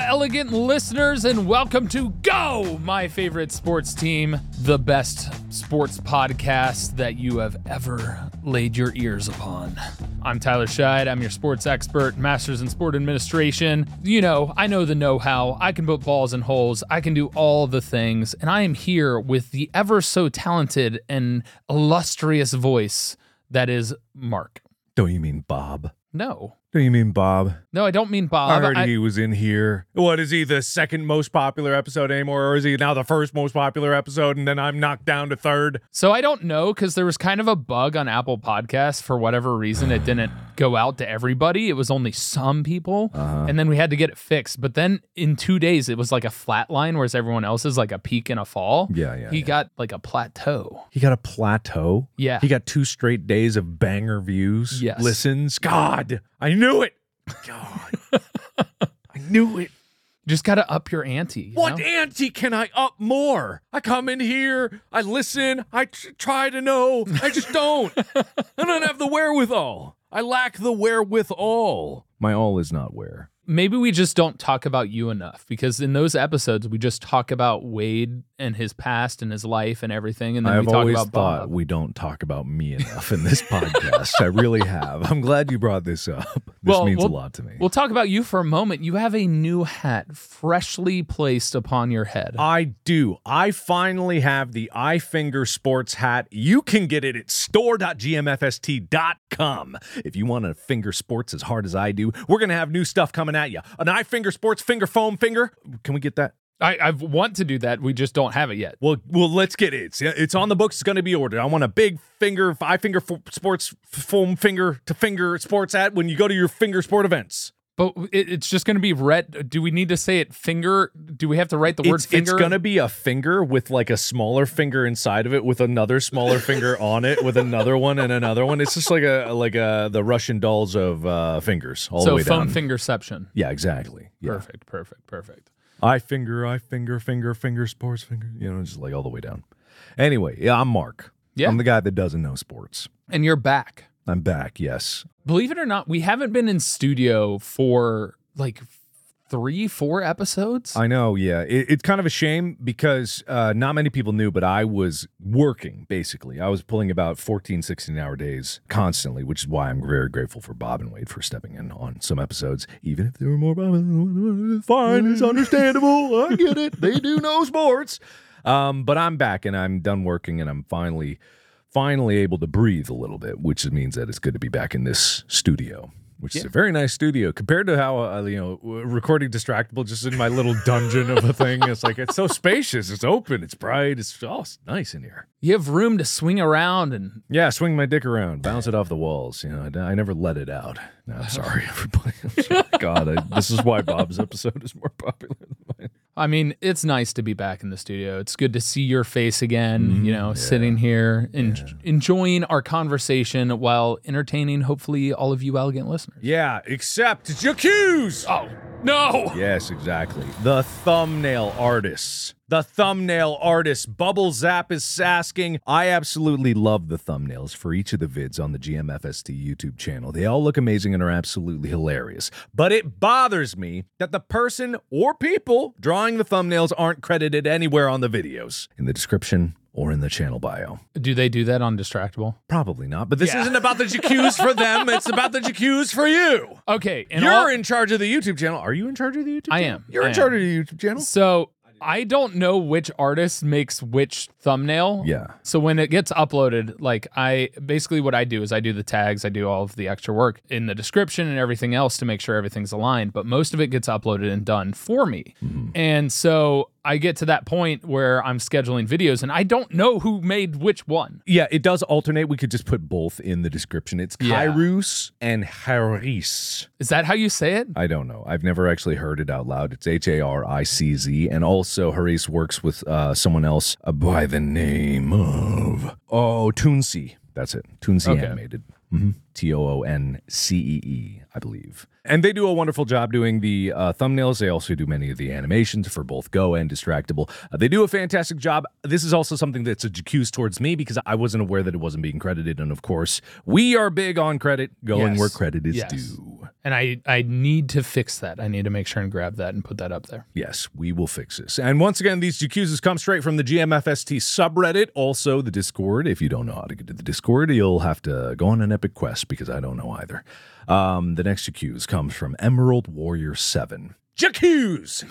Elegant listeners, and welcome to Go, my favorite sports team, the best sports podcast that you have ever laid your ears upon. I'm Tyler Scheid. I'm your sports expert, master's in sport administration. You know, I know the know how. I can put balls in holes, I can do all the things, and I am here with the ever so talented and illustrious voice that is Mark. Don't you mean Bob? No. Don't you mean Bob? No, I don't mean Bob. I heard I- he was in here. What is he the second most popular episode anymore, or is he now the first most popular episode, and then I'm knocked down to third? So I don't know because there was kind of a bug on Apple Podcasts for whatever reason. It didn't go out to everybody. It was only some people, Uh-huh. and then we had to get it fixed. But then in two days, it was like a flat line, whereas everyone else is like a peak and a fall. Yeah, yeah, He yeah. got like a plateau. He got a plateau. Yeah. He got two straight days of banger views. Yes. Listens. God, I knew it. God, I knew it. Just got to up your ante. you What know? ante can I up more? I come in here, I listen, I tr- try to know. I just don't. I don't have the wherewithal. I lack the wherewithal. My all is not where. Maybe we just don't talk about you enough because in those episodes we just talk about Wade and his past and his life and everything, and then I've we talk always about thought Bob. we don't talk about me enough in this podcast. I really have. I'm glad you brought this up. This Well, means we'll- a lot to me. We'll talk about you for a moment. You have a new hat freshly placed upon your head. I do. I finally have the iFinger Sports hat. You can get it at store.gmfst.com. If you want to finger sports as hard as I do, we're going to have new stuff coming at you. An finger Sports finger foam finger. Can we get that? I, I want to do that. We just don't have it yet. Well, well, let's get it. It's, it's on the books. It's going to be ordered. I want a big finger, five finger fo- sports foam finger to finger sports hat when you go to your finger sport events. But it, it's just going to be red. Do we need to say it finger? Do we have to write the word it's, finger? It's gonna be a finger with like a smaller finger inside of it, with another smaller finger on it, with another one and another one. It's just like a like a the Russian dolls of uh, fingers all the so way foam down. fingerception. yeah, exactly. Yeah. Perfect, perfect, perfect. I finger, I finger, finger, finger, sports finger. You know, just like all the way down. Anyway, yeah, I'm Mark. Yeah. I'm the guy that doesn't know sports. And you're back. I'm back. Yes. Believe it or not, we haven't been in studio for like three, four episodes. I know, yeah. It, it's kind of a shame because uh, not many people knew, but I was working basically. I was pulling about 14, 16 hour days constantly, which is why I'm very grateful for Bob and Wade for stepping in on some episodes, even if there were more. Bob Fine, it's understandable. I get it. They do know sports. Um, but I'm back and I'm done working and I'm finally, finally able to breathe a little bit, which means that it's good to be back in this studio. Which is a very nice studio compared to how uh, you know recording distractible just in my little dungeon of a thing. It's like it's so spacious, it's open, it's bright, it's oh, it's nice in here. you have room to swing around and Yeah, swing my dick around, bounce it off the walls. You know, I, I never let it out. No, I'm sorry, everybody. I'm sorry. God, I, this is why Bob's episode is more popular. I mean, it's nice to be back in the studio. It's good to see your face again, Mm-hmm. you know, sitting here and enjoying our conversation while entertaining, hopefully, all of you elegant listeners. Yeah, except it's your cues. Oh, no. Yes, exactly. The thumbnail artists. The thumbnail artists. Bubble Zap is asking. I absolutely love the thumbnails for each of the vids on the GMFST YouTube channel. They all look amazing and are absolutely hilarious. But it bothers me that the person or people drawing the thumbnails aren't credited anywhere on the videos, in the description or in the channel bio. Do they do that on Distractible? Probably not. But this isn't about the JQs for them. It's about the JQs for you. Okay. And You're all- in charge of the YouTube channel. Are you in charge of the YouTube I channel? am. You're I in charge of the YouTube channel? So I don't know which artist makes which thumbnail. Yeah. So when it gets uploaded, like I basically what I do is I do the tags, I do all of the extra work in the description and everything else to make sure everything's aligned, but most of it gets uploaded and done for me. Mm-hmm. And so I get to that point where I'm scheduling videos and I don't know who made which one. Yeah, it does alternate. We could just put both in the description. It's Yeah. Kairos and Haricz. Is that how you say it? I don't know. I've never actually heard it out loud. It's H A R I C Z. And also, Haricz works with uh, someone else uh, by the name of, oh, Tooncee. That's it. Tooncee Okay. Animated. Mhm. T O O N C E E, I believe. And they do a wonderful job doing the uh, thumbnails. They also do many of the animations for both Go and Distractible. Uh, they do a fantastic job. This is also something that's a accused towards me because I wasn't aware that it wasn't being credited. And of course, we are big on credit, going Yes. where credit is Yes. due. And I I need to fix that. I need to make sure and grab that and put that up there. Yes, we will fix this. And once again, these GQs come straight from the GMFST subreddit, also the Discord. If you don't know how to get to the Discord, you'll have to go on an epic quest because I don't know either. Um, the next GQs comes from Emerald Warrior 7. GQs!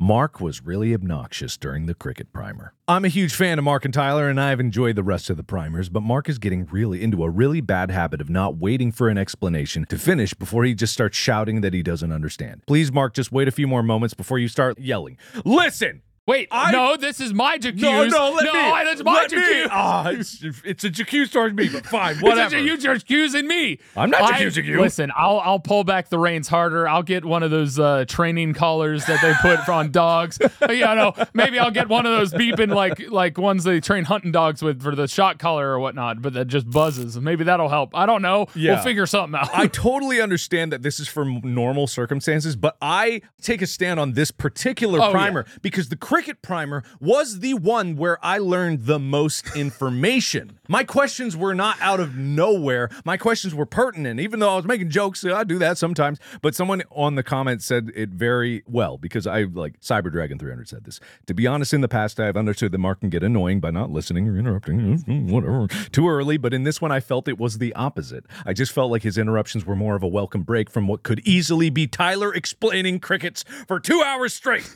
Mark was really obnoxious during the cricket primer. I'm a huge fan of Mark and Tyler, and I've enjoyed the rest of the primers, but Mark is getting really into a really bad habit of not waiting for an explanation to finish before he just starts shouting that he doesn't understand. Please, Mark, just wait a few more moments before you start yelling. Listen! Wait, I- no, this is my Jacuse. No, no, let no, me. I- that's my. Jacuse. Ah, it's, it's a Jacuse towards me, but fine, It's whatever. a- You're accusing me. I'm not you. Listen, I'll I'll pull back the reins harder. I'll get one of those uh, training collars that they put on dogs. yeah, no, maybe I'll get one of those beeping like like ones they train hunting dogs with for the shot collar or whatnot, but that just buzzes. Maybe that'll help. I don't know. Yeah. We'll figure something out. I totally understand that this is for normal circumstances, but I take a stand on this particular Oh, primer because the cricket primer was the one where I learned the most information. My questions were not out of nowhere. My questions were pertinent, even though I was making jokes. I do that sometimes. But someone on the comment said it very well because I like Cyber Dragon 300 said this. To be honest, in the past, I've understood that Mark can get annoying by not listening or interrupting, whatever, too early. But in this one, I felt it was the opposite. I just felt like his interruptions were more of a welcome break from what could easily be Tyler explaining crickets for two hours straight.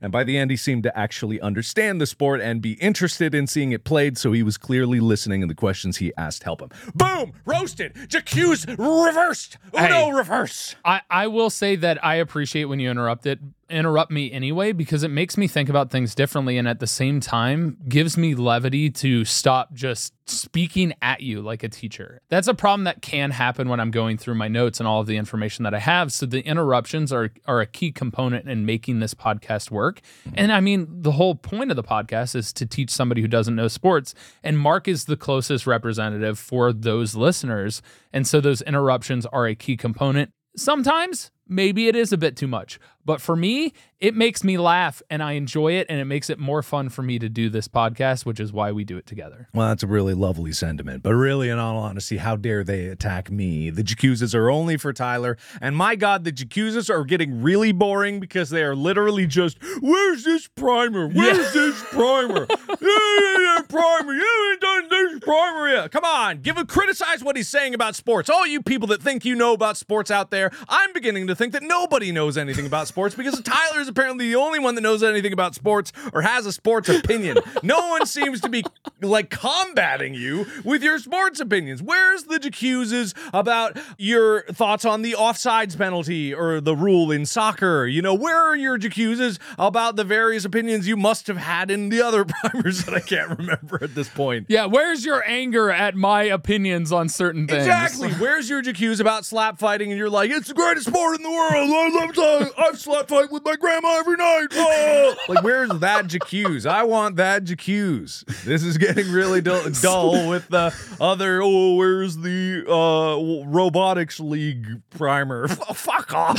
And by the end, he seemed to actually understand the sport and be interested in seeing it played, so he was clearly listening, and the questions he asked help him. Boom! Roasted! Jacuse reversed! Uno Hey. reverse! I, I will say that I appreciate when you interrupt it, interrupt me anyway, because it makes me think about things differently and at the same time gives me levity to stop just speaking at you like a teacher. That's a problem that can happen when I'm going through my notes and all of the information that I have. So the interruptions are are a key component in making this podcast work. And I mean, the whole point of the podcast is to teach somebody who doesn't know sports. And Mark is the closest representative for those listeners. And so those interruptions are a key component. Sometimes maybe it is a bit too much, but for me, it makes me laugh and I enjoy it and it makes it more fun for me to do this podcast, which is why we do it together. Well, that's a really lovely sentiment. But really, in all honesty, how dare they attack me? The Jacuzzas are only for Tyler. And my God, the Jacuzzas are getting really boring because they are literally just, where's this primer? Where's this primer? Yeah, primer. You haven't done this primer yet. Come on, give a criticize what he's saying about sports. All you people that think you know about sports out there, I'm beginning to think that nobody knows anything about sports because Tyler is apparently the only one that knows anything about sports or has a sports opinion. no one seems to be like combating you with your sports opinions. Where's the Jacuzzas about your thoughts on the offsides penalty or the rule in soccer? You know, where are your Jacuzzas about the various opinions you must have had in the other primers that I can't remember at this point? Yeah, where's your anger at my opinions on certain things? Exactly. Where's your Jacuse about slap fighting and you're like, it's the greatest sport in the world. I love to, I've slap fight with my grandma every night. Oh. Like, where's that Jacuse? I want that Jacuse. This is getting really dull, dull with the other, oh, where's the uh, robotics league primer? F- fuck off.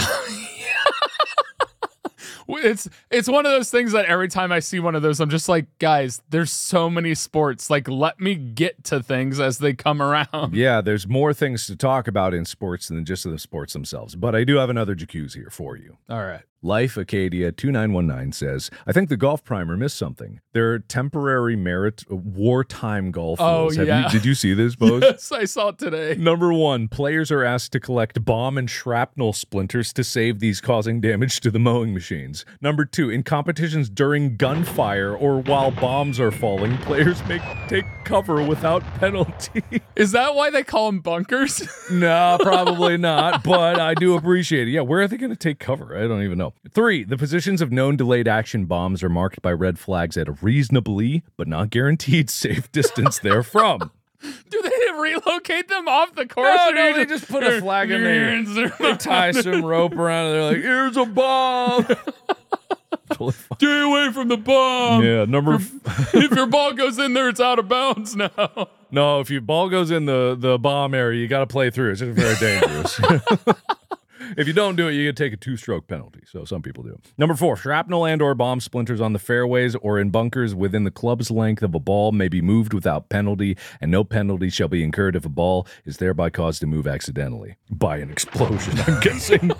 It's it's one of those things that every time I see one of those, I'm just like, guys, there's so many sports. Like, let me get to things as they come around. Yeah, there's more things to talk about in sports than just the sports themselves. But I do have another jacuzzi here for you. All right. Life Acadia 2919 says, I think the golf primer missed something. There are temporary merit uh, wartime golf Oh, rules. Have yeah. you, did you see this, Bose? Yes, I saw it today. Number one, players are asked to collect bomb and shrapnel splinters to save these causing damage to the mowing machines. Number two, in competitions during gunfire or while bombs are falling, players may take cover without penalty. Is that why they call them bunkers? no, probably not, but I do appreciate it. Yeah, where are they going to take cover? I don't even know. Three, the positions of known delayed action bombs are marked by red flags at a reasonably, but not guaranteed, safe distance therefrom. Do they relocate them off the course? No, or do no, they just put a flag in there. there. They tie some rope around it. They're like, here's a bomb. Stay away from the bomb. Yeah, number f- if your ball goes in there, it's out of bounds now. no. If your ball goes in the the bomb area, you got to play through. It's just very dangerous. if you don't do it, you get to take a two stroke penalty. So some people do. Number four, shrapnel and or bomb splinters on the fairways or in bunkers within the club's length of a ball may be moved without penalty, and no penalty shall be incurred if a ball is thereby caused to move accidentally by an explosion. I'm guessing.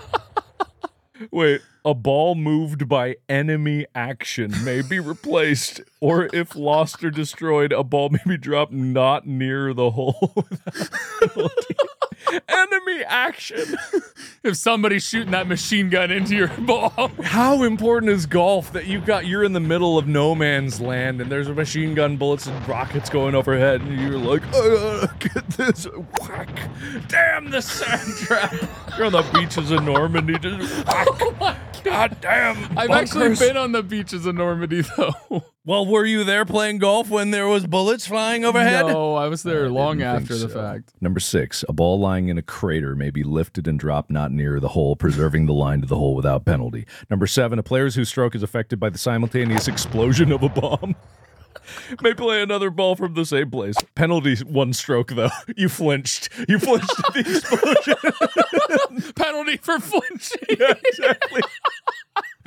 Wait, a ball moved by enemy action may be replaced, or if lost or destroyed, a ball may be dropped not near the hole. enemy action. If somebody's shooting that machine gun into your ball, How important is golf that you've got you're in the middle of no man's land and there's a machine gun bullets and rockets going overhead and you're like, uh, get this whack. Damn the sand trap. You're on the beaches of Normandy just whack. God damn. I've actually been on the beaches of Normandy though. Well, were you there playing golf when there was bullets flying overhead? No, I was there long didn't think after the fact. Number six, a ball lying in a crater may be lifted and dropped not near the hole, preserving the line to the hole without penalty. Number seven, a player's whose stroke is affected by the simultaneous explosion of a bomb may play another ball from the same place. Penalty one stroke though. You flinched. You flinched at the explosion. Penalty for flinching. yeah, exactly.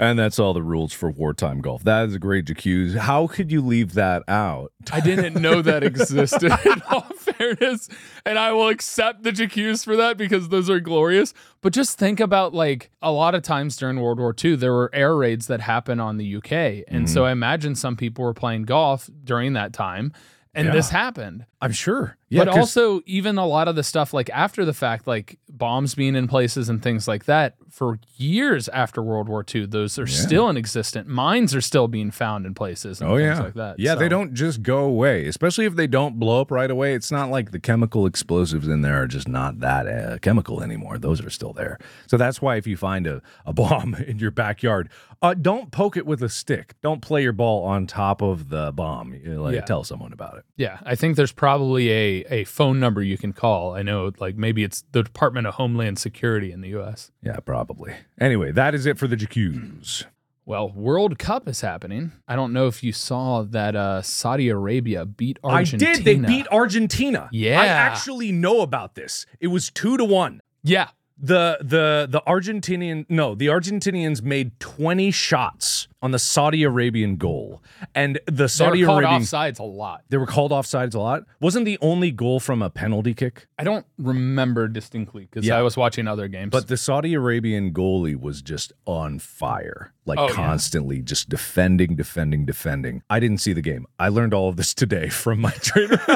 And that's all the rules for wartime golf. That is a great jacuzzi. How could you leave that out? I didn't know that existed in all fairness. And I will accept the JQs for that because those are glorious. But just think about like a lot of times during World War II, there were air raids that happened on the UK. And so mm-hmm. I imagine some people were playing golf during that time and Yeah. this happened. I'm sure. Yeah, but also even a lot of the stuff like after the fact, like bombs being in places and things like that, for years after World War II, those are still in existence. Mines are still being found in places and Oh things yeah, like that. yeah. They don't just go away, especially if they don't blow up right away. It's not like the chemical explosives in there are just not that uh, chemical anymore. Those are still there. So that's why if you find a, a bomb in your backyard, uh, don't poke it with a stick. Don't play your ball on top of the bomb. You know, like, Yeah. Tell someone about it. Yeah, I think there's probably a, a phone number you can call. I know, like maybe it's the Department of Homeland Security in the U.S. Yeah, probably. Anyway, that is it for the JQs. Well, World Cup is happening. I don't know if you saw that uh, Saudi Arabia beat Argentina. I did. They beat Argentina. Yeah. I actually know about this. It was two to one. Yeah, the the the Argentinian no the Argentinians made 20 shots on the Saudi Arabian goal and the they Saudi were called Arabian offsides a lot. they were called offsides a lot wasn't the only goal from a penalty kick I don't remember distinctly because Yeah. I was watching other games. but the Saudi Arabian goalie was just on fire like Oh, yeah. constantly just defending defending defending I didn't see the game I learned all of this today from my trainer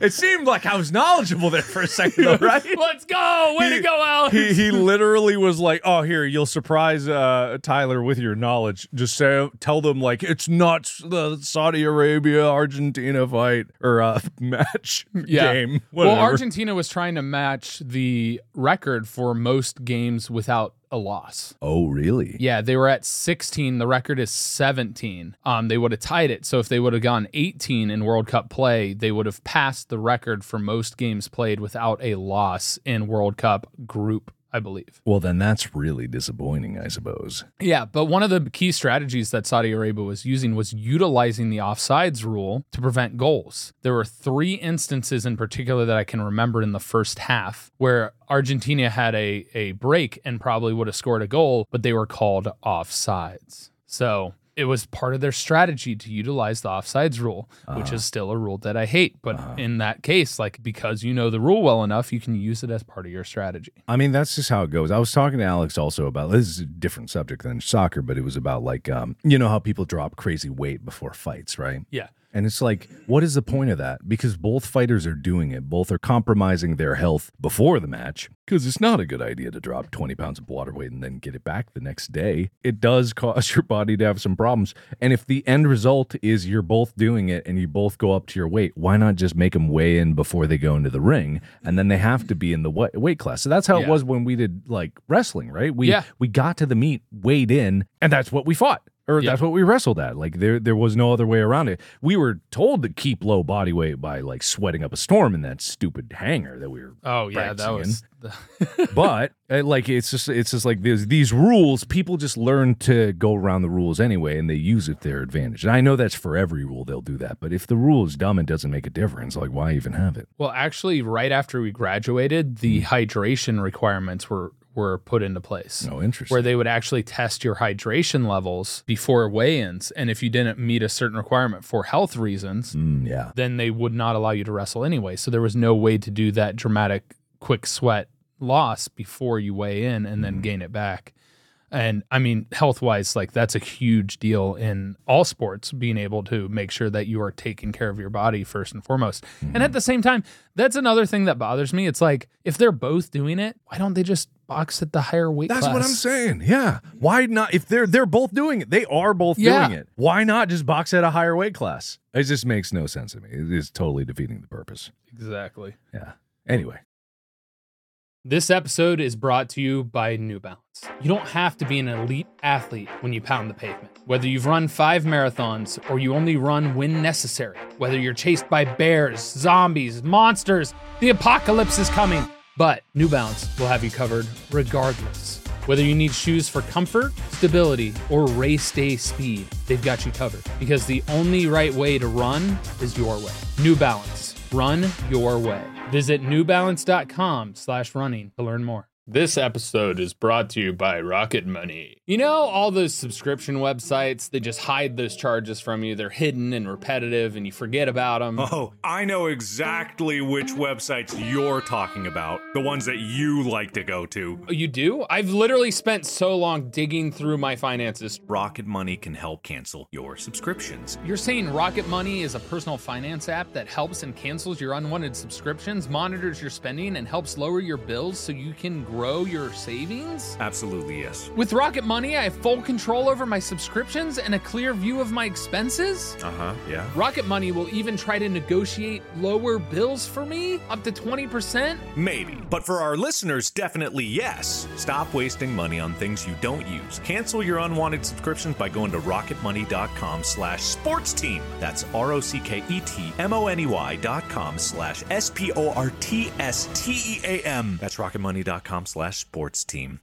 It seemed like I was knowledgeable there for a second though right let's go! Way He- to go, Alex! he he literally was like, "Oh, here, you'll surprise uh, Tyler with your knowledge. Just say, tell them like it's not the Saudi Arabia Argentina fight or uh, match yeah. game. Well, Argentina was trying to match the record for most games without a loss. Oh, really? Yeah, they were at 16. The record is 17. Um, they would have tied it. So if they would have gone 18 in World Cup play, they would have passed the record for most games played without a loss in World Cup group, I believe. Well, then that's really disappointing, I suppose. Yeah, but one of the key strategies that Saudi Arabia was using was utilizing the offsides rule to prevent goals. There were three instances in particular that I can remember in the first half where Argentina had a, a break and probably would have scored a goal, but they were called offsides. So it was part of their strategy to utilize the offsides rule, which Uh-huh. is still a rule that I hate. But in that case, like because you know the rule well enough, you can use it as part of your strategy. I mean, that's just how it goes. I was talking to Alex also about this is a different subject than soccer, but it was about like um, you know how people drop crazy weight before fights, right? Yeah. And it's like, what is the point of that? Because both fighters are doing it. Both are compromising their health before the match. Because it's not a good idea to drop 20 pounds of water weight and then get it back the next day. It does cause your body to have some problems. And if the end result is you're both doing it and you both go up to your weight, why not just make them weigh in before they go into the ring? And then they have to be in the weight class. So that's how it was when we did like wrestling, right? We Yeah. we got to the meet, weighed in, and that's what we fought or Yeah. that's what we wrestled at. Like there, there was no other way around it. We were told to keep low body weight by like sweating up a storm in that stupid hangar that we were. Oh yeah, that was. But uh, like it's just it's just like there's these rules. People just learn to go around the rules anyway, and they use it to their advantage. And I know that's for every rule they'll do that. But if the rule is dumb and doesn't make a difference, like why even have it? Well, actually, right after we graduated, the Hmm. hydration requirements were were put into place. No interesting. where they would actually test your hydration levels before weigh-ins and if you didn't meet a certain requirement for health reasons Mm, yeah. then they would not allow you to wrestle anyway so there was no way to do that dramatic quick sweat loss before you weigh in and then gain it back and i mean health wise like that's a huge deal in all sports being able to make sure that you are taking care of your body first and foremost and at mm-hmm. the same time that's another thing that bothers me it's like if they're both doing it why don't they just box at the higher weight That's what I'm saying. Yeah. Why not? If they're they're both doing it, they are both Yeah. doing it. Why not just box at a higher weight class? It just makes no sense to me. It is totally defeating the purpose. exactly Yeah. Anyway. This episode is brought to you by New Balance. You don't have to be an elite athlete when you pound the pavement. Whether you've run five marathons or you only run when necessary, whether you're chased by bears, zombies, monsters, the apocalypse is coming. But New Balance will have you covered regardless. Whether you need shoes for comfort, stability, or race day speed, they've got you covered. Because the only right way to run is your way. New Balance. Run your way. Visit newbalance.com slash running to learn more. This episode is brought to you by Rocket Money. You know, all those subscription websites, they just hide those charges from you. They're hidden and repetitive, and you forget about them. Oh, I know exactly which websites you're talking about. The ones that you like to go to. Oh, You do? I've literally spent so long digging through my finances. Rocket Money can help cancel your subscriptions. You're saying Rocket Money is a personal finance app that helps and cancels your unwanted subscriptions, monitors your spending, and helps lower your bills so you can grow your savings? Absolutely, yes. With Rocket Money, I have full control over my subscriptions and a clear view of my expenses. Uh huh, yeah. Rocket Money will even try to negotiate lower bills for me, up to 20%. Maybe. But for our listeners, definitely yes. Stop wasting money on things you don't use. Cancel your unwanted subscriptions by going to rocketmoney.com slash sports team. That's R-O-C-K-E-T-M-O-N-E-Y dot com slash S-P-O-R-T-S-T-E-A-M. That's rocketmoney.com slash sports team.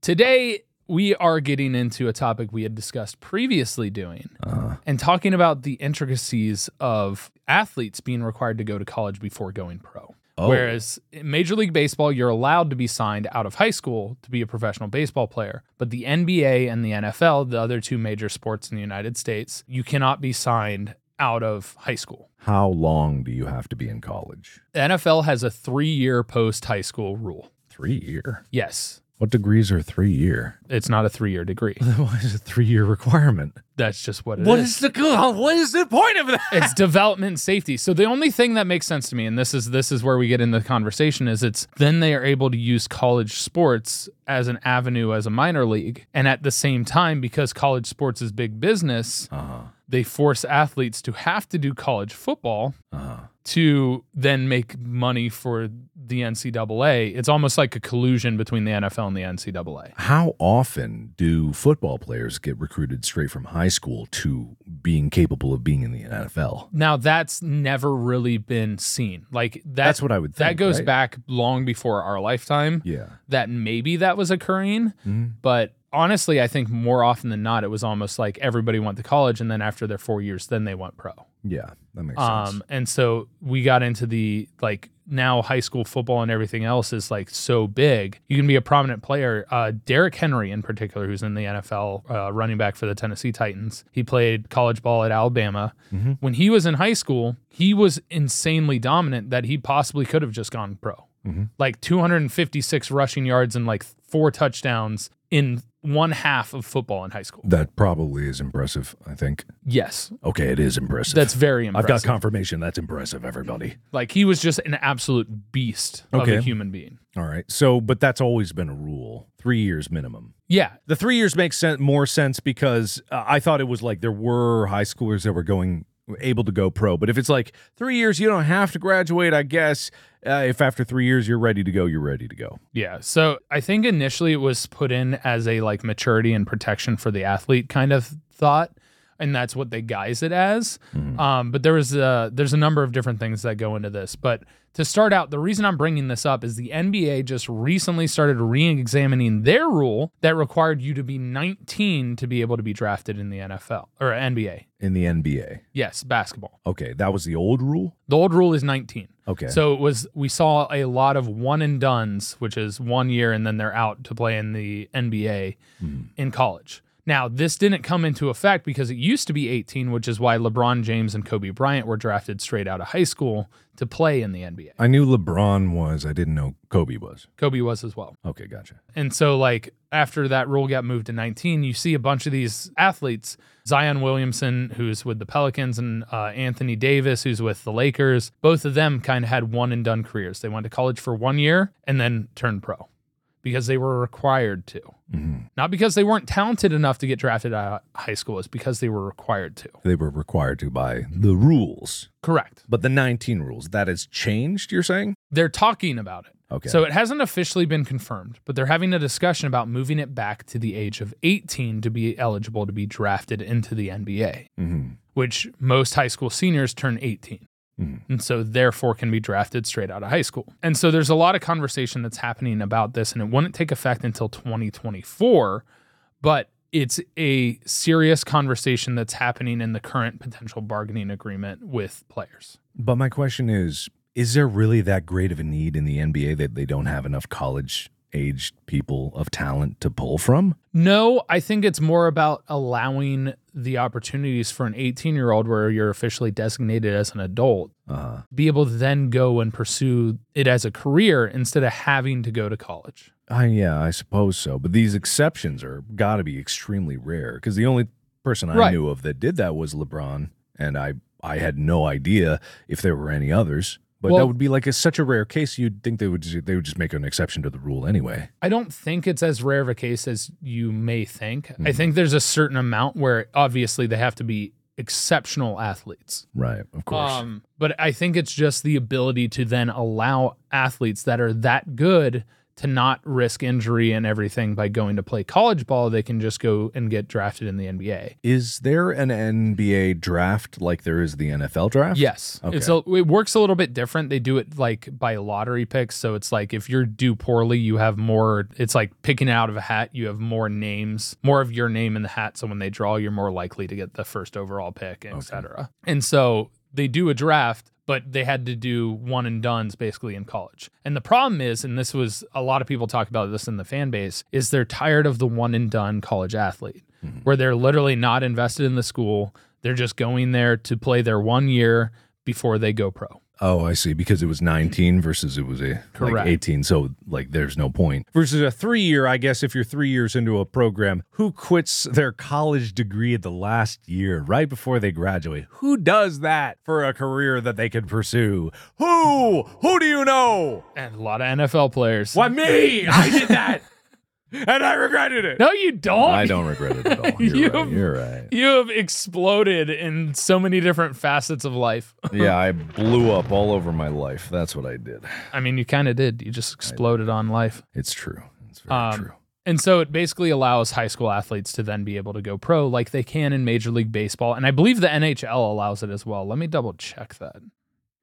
Today, we are getting into a topic we had discussed previously doing uh-huh. and talking about the intricacies of athletes being required to go to college before going pro. Oh. Whereas in Major League Baseball, you're allowed to be signed out of high school to be a professional baseball player. But the NBA and the NFL, the other two major sports in the United States, you cannot be signed out of high school. How long do you have to be in college? The NFL has a three year post high school rule. Three year. Yes, What degrees are three year? it's not a three year degree. Why is a three year requirement? That's just what it is. What is the what is the point of that? it's development and safety. So the only thing that makes sense to me, and this is this is where we get in the conversation, is it's then they are able to use college sports as an avenue as a minor league, and at the same time, because college sports is big business, Uh-huh. They force athletes to have to do college football Uh-huh. to then make money for the NCAA. It's almost like a collusion between the NFL and the NCAA. How often do football players get recruited straight from high school to being capable of being in the NFL? Now that's never really been seen. Like that, That's what I would That goes right? back long before our lifetime. Yeah. that maybe that was occurring. Mhm. But honestly, I think more often than not, it was almost like everybody went to college and then after their four years, then they went pro. Yeah. That makes Um, sense. and so we got into the like now high school football and everything else is like so big, you can be a prominent player. Uh, Derrick Henry, in particular, who's in the NFL, uh, running back for the Tennessee Titans, he played college ball at Alabama. When he was in high school, he was insanely dominant that he possibly could have just gone pro. Like 256 rushing yards and like four touchdowns in one half of football in high school. That probably is impressive, I think. Yes, Okay, it is impressive. that's very impressive. I've got confirmation that's impressive, everybody. like he was just an absolute beast of Okay. a human being. All right. So, but that's always been a rule three years minimum. Yeah, The three years makes sen- more sense because uh, I thought it was like there were high schoolers that were going able to go pro. But if it's like three years, you don't have to graduate, I guess. Uh, if after three years you're ready to go, you're ready to go. Yeah. So I think initially it was put in as a like maturity and protection for the athlete kind of thought. And that's what they guise it as. Um, but there was a, there's a number of different things that go into this. But to start out, the reason I'm bringing this up is the NBA just recently started re-examining their rule that required you to be 19 to be able to be drafted in the NFL or NBA. In the NBA. Yes, basketball. Okay, that was the old rule. The old rule is 19. Okay. So it was we saw a lot of one and dones, which is one year and then they're out to play in the NBA in college. Now, this didn't come into effect because it used to be 18, which is why LeBron James and Kobe Bryant were drafted straight out of high school to play in the NBA. I knew LeBron was. I didn't know Kobe was. Kobe was as well. Okay, gotcha. And so, like, after that rule got moved to 19, you see a bunch of these athletes Zion Williamson, who's with the Pelicans, and uh, Anthony Davis, who's with the Lakers. Both of them kind of had one and done careers. They went to college for one year and then turned pro because they were required to. Not because they weren't talented enough to get drafted out of high school, it's because they were required to. They were required to by the rules. Correct. But the 19 rules, that has changed, you're saying? They're talking about it. Okay. So it hasn't officially been confirmed, but they're having a discussion about moving it back to the age of 18 to be eligible to be drafted into the NBA, Mm-hmm. which most high school seniors turn 18. Mm-hmm. And so therefore can be drafted straight out of high school. And so there's a lot of conversation that's happening about this and it wouldn't take effect until 2024, but it's a serious conversation that's happening in the current potential bargaining agreement with players. But my question is Is there really that great of a need in the NBA that they don't have enough college aged people of talent to pull from? No, I think it's more about allowing the opportunities for an 18 year old where you're officially designated as an adult, Uh, be able to then go and pursue it as a career instead of having to go to college. I, yeah, I suppose so. But these exceptions are got to be extremely rare because the only person I Right. knew of that did that was LeBron, and I I had no idea if there were any others. But Well- that would be like a, such a rare case. You'd think they would just, they would just make an exception to the rule anyway. I don't think it's as rare of a case as you may think. I think there's a certain amount where obviously they have to be exceptional athletes. Right, of course. Um, but I think it's just the ability to then allow athletes that are that good to not risk injury and everything by going to play college ball. They can just go and get drafted in the NBA. is there an NBA draft like there is the NFL draft? Yes, Okay. it's a, it works a little bit different. They do it like by lottery picks, so it's like if you're do poorly, you have more. It's like picking out of a hat. You have more names, more of your name in the hat. So when they draw, you're more likely to get the first overall pick, etc. And so they do a draft, but they had to do one and dones basically in college. And the problem is, and this was a lot of people talk about this in the fan base, is they're tired of the one and done college athlete, mm-hmm. where they're literally not invested in the school. They're just going there to play their one year before they go pro. Oh, I see. Because it was 19 versus it was a like Correct. 18. So like there's no point. Versus a three year, I guess if you're three years into a program, who quits their college degree at the last year, right before they graduate? Who does that for a career that they can pursue? Who? Who do you know? And a lot of NFL players. Why me? I did that. and I regretted it. No, you don't. I don't regret it at all. You're You- right. You're right. You have exploded in so many different facets of life. Yeah, I blew up all over my life. That's what I did. I mean, you kind of did. You just exploded on life. It's true. It's very Um, true. And so it basically allows high school athletes to then be able to go pro like they can in Major League Baseball. And I believe the NHL allows it as well. Let me double check that.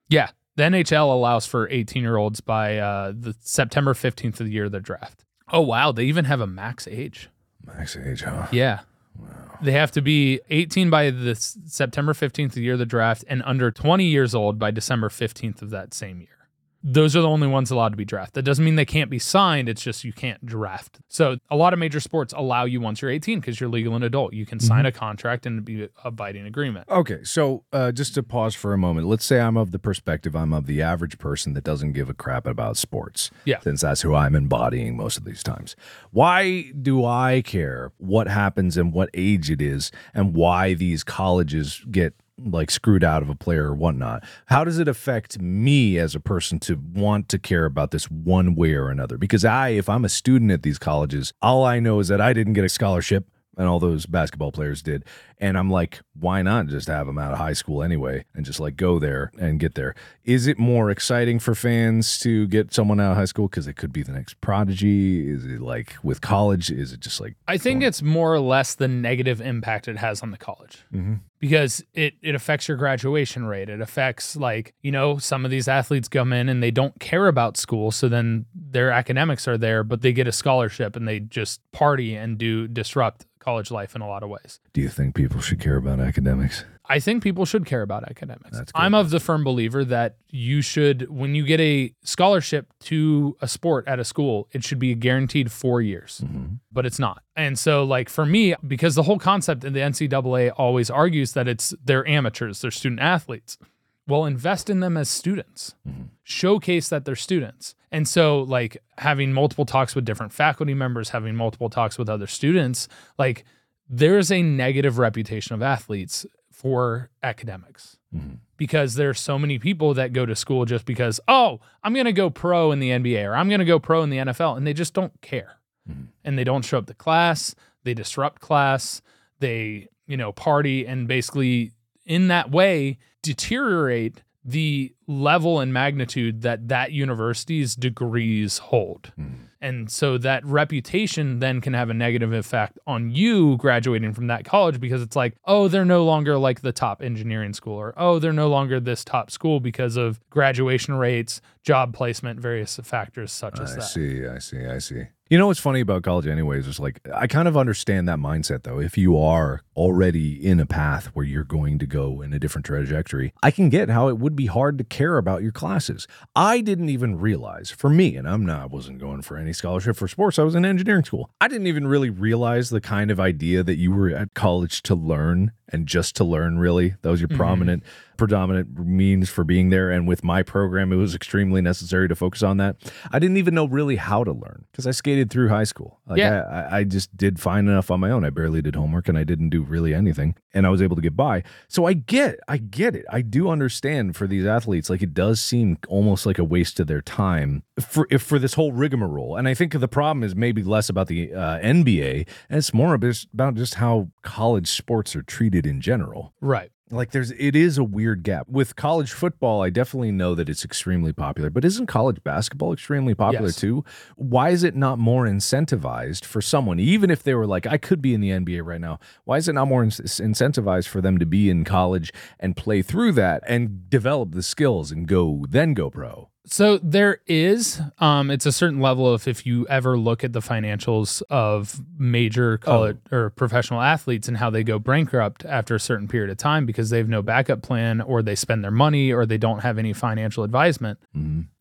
Yeah, the NHL allows for 18 year olds by uh, the September 15th of the year of their draft. Oh, wow. They even have a max age. Max age, huh? Yeah. Wow. They have to be 18 by the September 15th of the year of the draft and under 20 years old by December 15th of that same year. Those are the only ones allowed to be drafted. That doesn't mean they can't be signed. It's just you can't draft. So a lot of major sports allow you once you're 18 because you're legal and adult. You can sign Mm-hmm. a contract and be a binding agreement. Okay, so uh, just to pause for a moment, let's say I'm of the perspective I'm of the average person that doesn't give a crap about sports. Yeah. Since that's who I'm embodying most of these times. Why do I care what happens and what age it is and why these colleges get like screwed out of a player or whatnot? How does it affect me as a person to want to care about this one way or another? Because I, if I'm a student at these colleges, all I know is that I didn't get a scholarship and all those basketball players did. And I'm like, why not just have them out of high school anyway and just like go there and get there? Is it more exciting for fans to get someone out of high school because it could be the next prodigy? Is it like with college? Is it just like, I think it's more or less the negative impact it has on the college mm-hmm. because it, it affects your graduation rate. It affects, like, you know, some of these athletes come in and they don't care about school. So then their academics are there, but they get a scholarship and they just party and do disrupt college life in a lot of ways. do you think people should care about academics? I think people should care about academics. I'm of the firm believer that you should, when you get a scholarship to a sport at a school, it should be a guaranteed four years, mm-hmm. but it's not. And so, like for me, because the whole concept in the NCAA always argues that it's they're amateurs, they're student athletes. Well, invest in them as students. Mm-hmm. Showcase that they're students. And so, like having multiple talks with different faculty members, having multiple talks with other students, like there's a negative reputation of athletes for academics mm-hmm. because there's so many people that go to school just because, oh, I'm going to go pro in the NBA or I'm going to go pro in the NFL. And they just don't care. Mm-hmm. And they don't show up to class. They disrupt class. They, you know, party and basically in that way deteriorate the level and magnitude that that university's degrees hold. Hmm. And so that reputation then can have a negative effect on you graduating from that college because it's like, oh, they're no longer like the top engineering school, or oh, they're no longer this top school because of graduation rates, job placement, various factors such as I that. I see, I see, I see. You know what's funny about college, anyways, is like I kind of understand that mindset though. If you are already in a path where you're going to go in a different trajectory, I can get how it would be hard to care about your classes. I didn't even realize, for me, and I'm not, I wasn't going for any scholarship for sports. I was in engineering school. I didn't even really realize the kind of idea that you were at college to learn and just to learn. Really, that was your mm-hmm. prominent, predominant means for being there. And with my program, it was extremely necessary to focus on that. I didn't even know really how to learn because I skated through high school. Like Yeah. I, I- just did fine enough on my own. I barely did homework and I didn't do really anything, and I was able to get by. So I get, I get it. I do understand for these athletes, like it does seem almost like a waste of their time for if for this whole rigmarole. And I think the problem is maybe less about the uh, NBA and it's more about just how college sports are treated in general Right. Like there's it is a weird gap. With college football i definitely know that it's extremely popular but isn't college basketball extremely popular Yes. too? Why is it not more incentivized for someone even if they were like i could be in the nba right now why is it not more in- incentivized for them to be in college and play through that and develop the skills and go then go pro So there is, um, it's a certain level of if you ever look at the financials of major college or professional athletes and how they go bankrupt after a certain period of time because they have no backup plan or they spend their money or they don't have any financial advisement.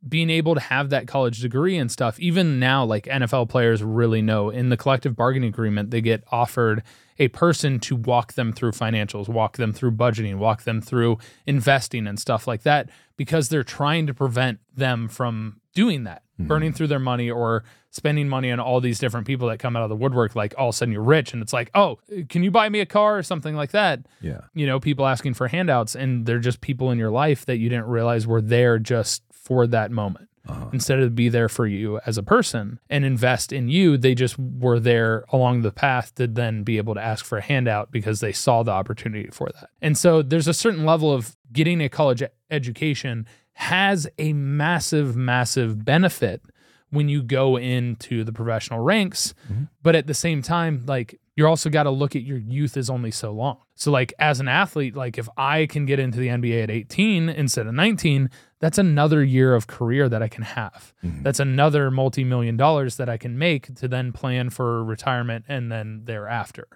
Being able to have that college degree and stuff, even now, like NFL players really know in the collective bargaining agreement, they get offered a person to walk them through financials, walk them through budgeting, walk them through investing and stuff like that because they're trying to prevent them from doing that, mm-hmm. burning through their money or spending money on all these different people that come out of the woodwork. Like all of a sudden you're rich and it's like, oh, can you buy me a car or something like that? yeah You know, people asking for handouts and they're just people in your life that you didn't realize were there just for that moment. Uh-huh. Instead of be there for you as a person and invest in you, they just were there along the path to then be able to ask for a handout because they saw the opportunity for that. And so there's a certain level of getting a college education has a massive, massive benefit when you go into the professional ranks. Mm-hmm. But at the same time, like you're also got to look at your youth is only so long. So like as an athlete, like if I can get into the NBA at 18 instead of 19, that's another year of career that I can have. That's another multi-million dollars that I can make to then plan for retirement and then thereafter.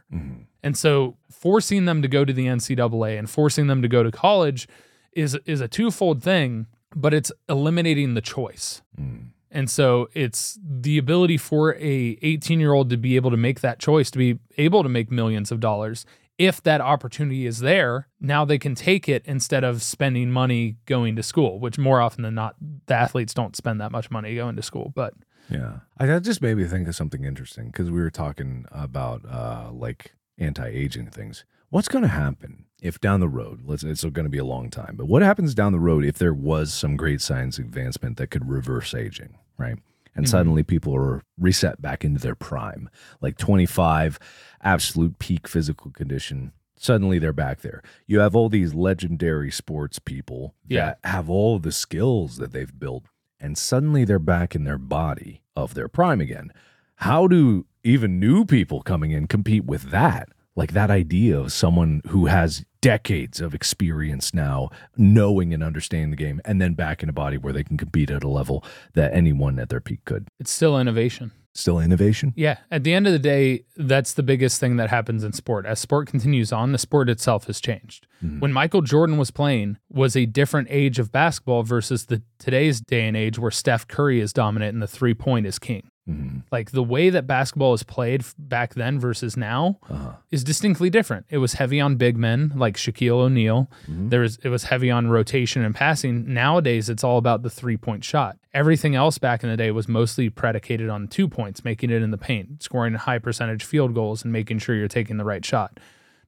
And so forcing them to go to the NCAA and forcing them to go to college is is a twofold thing. but it's eliminating the choice. Mm. And so it's the ability for a 18 year old to be able to make that choice, to be able to make millions of dollars. If that opportunity is there, now they can take it instead of spending money going to school, which more often than not, the athletes don't spend that much money going to school. But Yeah. I that just made me think of something interesting because we were talking about uh, like anti aging things. What's going to happen if down the road, let's, it's going to be a long time, but what happens down the road if there was some great science advancement that could reverse aging, right? And suddenly people are reset back into their prime, like 25, absolute peak physical condition. Suddenly they're back there. You have all these legendary sports people Yeah. that have all the skills that they've built and suddenly they're back in their body of their prime again. How do even new people coming in compete with that? Like that idea of someone who has decades of experience now, knowing and understanding the game, and then back in a body where they can compete at a level that anyone at their peak could. it's still innovation. Still innovation? Yeah. At the end of the day, that's the biggest thing that happens in sport. As sport continues on, the sport itself has changed. When Michael Jordan was playing was a different age of basketball versus the today's day and age where Steph Curry is dominant and the three point is king. Mhm. Like the way that basketball is played back then versus now Uh-huh. is distinctly different. It was heavy on big men like Shaquille O'Neal. There was it was heavy on rotation and passing. Nowadays it's all about the three-point shot. Everything else back in the day was mostly predicated on two points, making it in the paint, scoring high percentage field goals and making sure you're taking the right shot.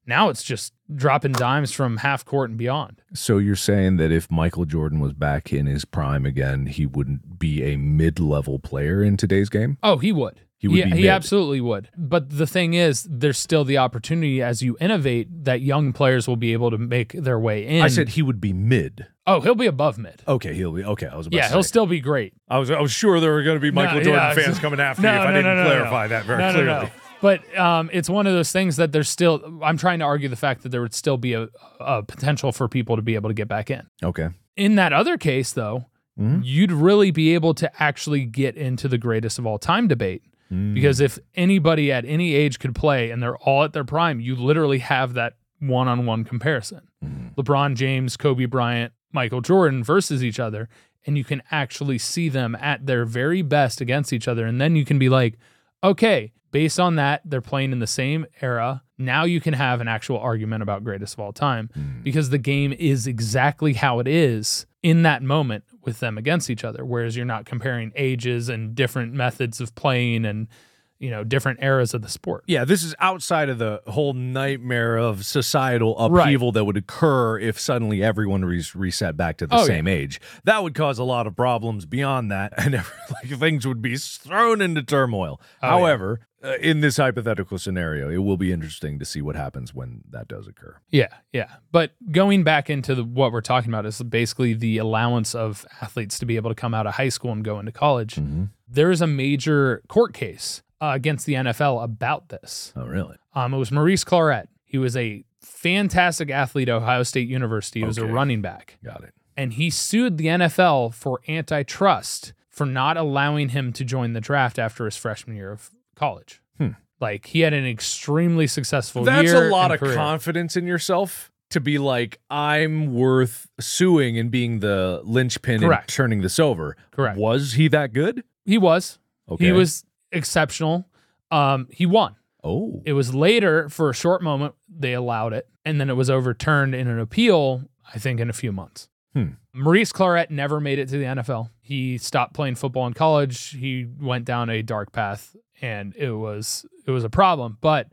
Now it's just dropping dimes from half court and beyond. So you're saying that if Michael Jordan was back in his prime again, he wouldn't be a mid-level player in today's game? Oh, he would. He would be he mid. absolutely would. But the thing is, there's still the opportunity as you innovate that young players will be able to make their way in. I said he would be mid. Oh, he'll be above mid. Okay, he'll be okay. I was about Yeah, to he'll say. still be great. I was I was sure there were going to be Michael No, Jordan yeah, fans coming after No, you if I didn't no, no, clarify no. that very no, clearly. No, no. But um, it's one of those things that there's still. I'm trying to argue the fact that there would still be a, a potential for people to be able to get back in. Okay. In that other case, though, Mhm. you'd really be able to actually get into the greatest of all time debate. Mm. Because if anybody at any age could play and they're all at their prime, you literally have that one on one comparison. Mm. LeBron James, Kobe Bryant, Michael Jordan versus each other. And you can actually see them at their very best against each other. And then you can be like, okay, based on that, they're playing in the same era. Now you can have an actual argument about greatest of all time Mm. because the game is exactly how it is in that moment with them against each other. Whereas you're not comparing ages and different methods of playing and, you know, different eras of the sport. Yeah, this is outside of the whole nightmare of societal Right. upheaval that would occur if suddenly everyone was reset back to the Oh, yeah. same age. That would cause a lot of problems beyond that, and like, things would be thrown into turmoil. Oh, yeah. However, uh, in this hypothetical scenario, it will be interesting to see what happens when that does occur. Yeah, yeah. But going back into the, what we're talking about is basically the allowance of athletes to be able to come out of high school and go into college. Mm-hmm. There is a major court case uh, against the NFL about this. Oh, really? Um, it was Maurice Clarett. He was a fantastic athlete at Ohio State University. He was a running back. Got it. And he sued the NFL for antitrust for not allowing him to join the draft after his freshman year of college. Hmm. Like he had an extremely successful That's year. a lot and of career. confidence in yourself to be like, I'm worth suing and being the linchpin Correct. and turning this over. Correct. Was he that good? He was. Okay. He was exceptional. Um, he won. Oh. It was later for a short moment they allowed it, and then it was overturned in an appeal. I think in a few months. Hmm. Maurice Clarett never made it to the NFL. He stopped playing football in college. He went down a dark path, and it was it was a problem. But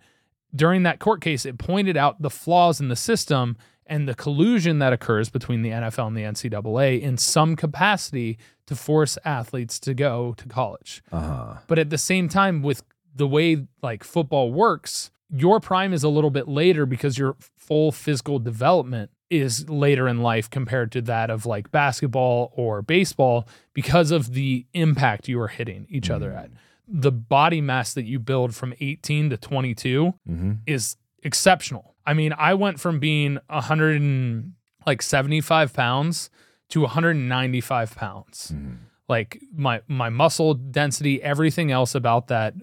during that court case, it pointed out the flaws in the system and the collusion that occurs between the NFL and the NCAA in some capacity to force athletes to go to college. Uh-huh. But at the same time, with the way like football works, your prime is a little bit later because your full physical development is later in life compared to that of like basketball or baseball because of the impact you are hitting each other at. The body mass that you build from 18 to 22 Mm-hmm. is exceptional. I mean, I went from being 100 and like 75 pounds to 195 pounds. Mm-hmm. Like my my muscle density, everything else about that,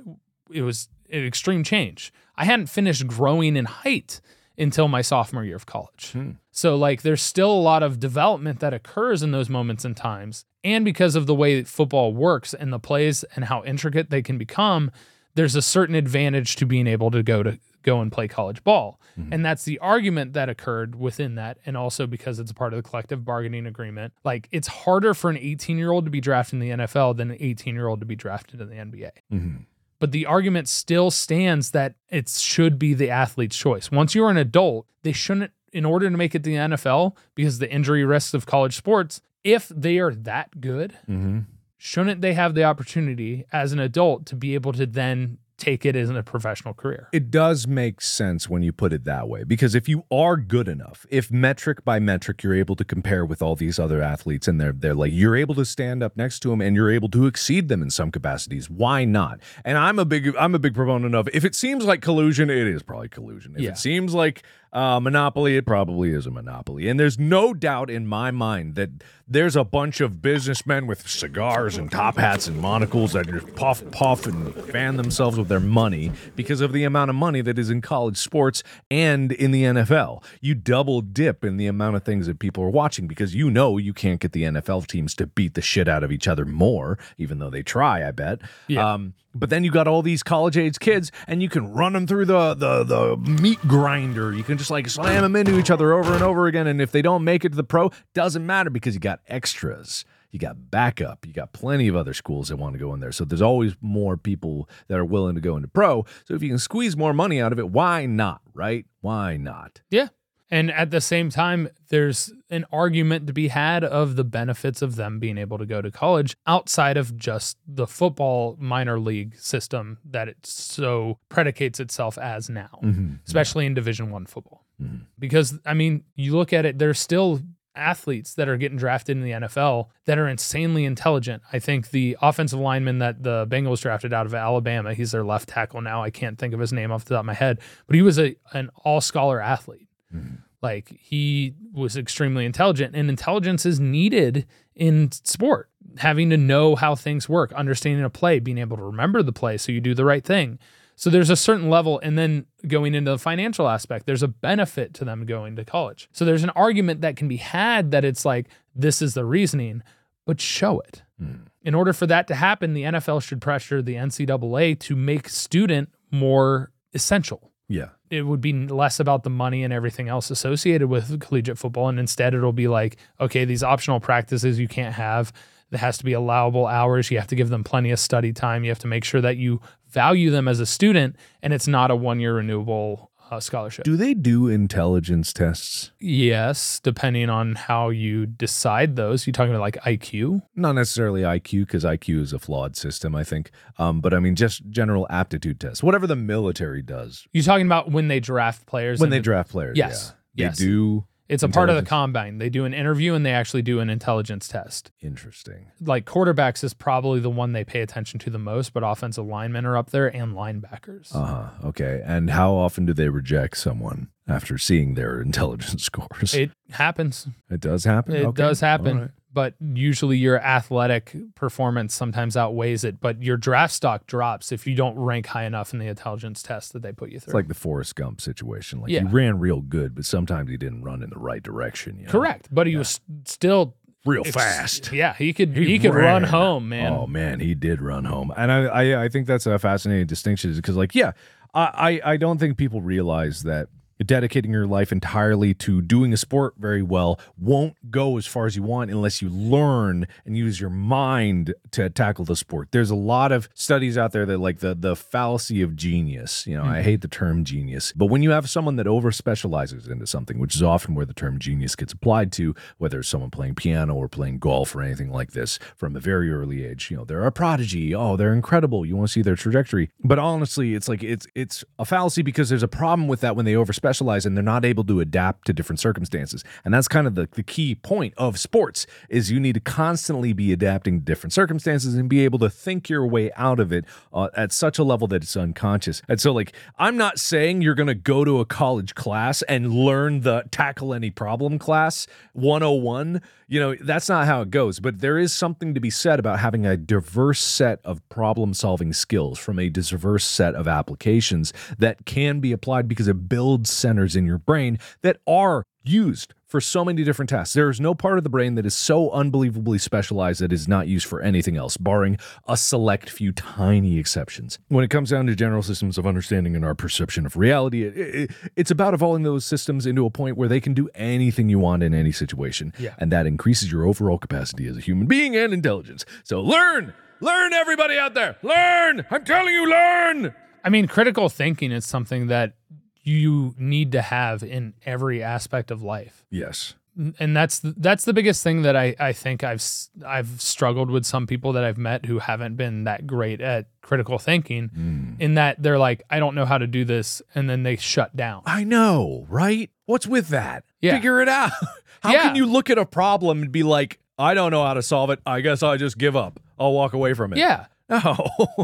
it was an extreme change. I hadn't finished growing in height until my sophomore year of college. Hmm. So, like, there's still a lot of development that occurs in those moments and times. And because of the way football works and the plays and how intricate they can become, there's a certain advantage to being able to go to go and play college ball. Mm-hmm. And that's the argument that occurred within that. And also because it's a part of the collective bargaining agreement. Like it's harder for an 18 year old to be drafted in the NFL than an 18 year old to be drafted in the NBA. Mm-hmm. But the argument still stands that it should be the athlete's choice. Once you're an adult, they shouldn't, in order to make it to the NFL, because the injury risks of college sports, if they are that good, mm-hmm. shouldn't they have the opportunity as an adult to be able to then take it as a professional career. It does make sense when you put it that way because if you are good enough, if metric by metric you're able to compare with all these other athletes and they're they're like you're able to stand up next to them and you're able to exceed them in some capacities, why not? And I'm a big I'm a big proponent of if it seems like collusion, it is probably collusion. If yeah. it seems like uh, monopoly, it probably is a monopoly. And there's no doubt in my mind that there's a bunch of businessmen with cigars and top hats and monocles that just puff, puff, and fan themselves with their money because of the amount of money that is in college sports and in the NFL. You double dip in the amount of things that people are watching because you know you can't get the NFL teams to beat the shit out of each other more, even though they try, I bet. Yeah. Um, but then you got all these college age kids, and you can run them through the, the the meat grinder. You can just like slam them into each other over and over again. And if they don't make it to the pro, doesn't matter because you got extras, you got backup, you got plenty of other schools that want to go in there. So there's always more people that are willing to go into pro. So if you can squeeze more money out of it, why not? Right? Why not? Yeah, and at the same time, there's an argument to be had of the benefits of them being able to go to college outside of just the football minor league system that it so predicates itself as now, mm-hmm. especially in Division One football. Mm-hmm. Because I mean, you look at it, there's still athletes that are getting drafted in the NFL that are insanely intelligent. I think the offensive lineman that the Bengals drafted out of Alabama, he's their left tackle now. I can't think of his name off the top of my head, but he was a an all scholar athlete. Mm-hmm. Like he was extremely intelligent, and intelligence is needed in sport. Having to know how things work, understanding a play, being able to remember the play so you do the right thing. So there's a certain level, and then going into the financial aspect, there's a benefit to them going to college. So there's an argument that can be had that it's like, this is the reasoning, but show it. Mm. In order for that to happen, the NFL should pressure the NCAA to make student more essential. Yeah it would be less about the money and everything else associated with collegiate football. And instead, it'll be like, okay, these optional practices you can't have. There has to be allowable hours. You have to give them plenty of study time. You have to make sure that you value them as a student and it's not a one year renewable uh, scholarship. Do they do intelligence tests? Yes, depending on how you decide those. You talking about like IQ? Not necessarily IQ, because IQ is a flawed system, I think. Um, but I mean, just general aptitude tests, whatever the military does. You talking about when they draft players? When they draft players, yes, yeah. yes. They do it's a part of the combine. They do an interview and they actually do an intelligence test. Interesting. Like quarterbacks is probably the one they pay attention to the most, but offensive linemen are up there and linebackers. Uh huh. Okay. And how often do they reject someone after seeing their intelligence scores? It happens. It does happen. It okay. does happen but usually your athletic performance sometimes outweighs it. But your draft stock drops if you don't rank high enough in the intelligence test that they put you through. It's like the Forrest Gump situation. Like yeah. he ran real good, but sometimes he didn't run in the right direction. You know? Correct, but he yeah. was still real fast. Yeah, he could he, he could ran. run home, man. Oh man, he did run home, and I I, I think that's a fascinating distinction because like yeah, I I don't think people realize that dedicating your life entirely to doing a sport very well won't go as far as you want unless you learn and use your mind to tackle the sport. There's a lot of studies out there that like the the fallacy of genius. You know, mm-hmm. I hate the term genius, but when you have someone that over specializes into something, which is often where the term genius gets applied to, whether it's someone playing piano or playing golf or anything like this from a very early age, you know, they're a prodigy. Oh, they're incredible. You want to see their trajectory. But honestly, it's like it's it's a fallacy because there's a problem with that when they over specialize specialize and they're not able to adapt to different circumstances. And that's kind of the, the key point of sports is you need to constantly be adapting to different circumstances and be able to think your way out of it uh, at such a level that it's unconscious. And so like I'm not saying you're going to go to a college class and learn the tackle any problem class 101 you know, that's not how it goes. But there is something to be said about having a diverse set of problem solving skills from a diverse set of applications that can be applied because it builds centers in your brain that are used for so many different tasks. There is no part of the brain that is so unbelievably specialized that is not used for anything else, barring a select few tiny exceptions. When it comes down to general systems of understanding and our perception of reality, it, it, it's about evolving those systems into a point where they can do anything you want in any situation. Yeah. And that increases your overall capacity as a human being and intelligence. So learn! Learn, everybody out there! Learn! I'm telling you, learn! I mean, critical thinking is something that you need to have in every aspect of life. Yes. and that's that's the biggest thing that I, I think I've I've struggled with some people that I've met who haven't been that great at critical thinking mm. in that they're like I don't know how to do this and then they shut down. I know, right? What's with that? Yeah. Figure it out. How Yeah. can you look at a problem and be like, I don't know how to solve it. I guess I'll just give up. I'll walk away from it. Yeah. No.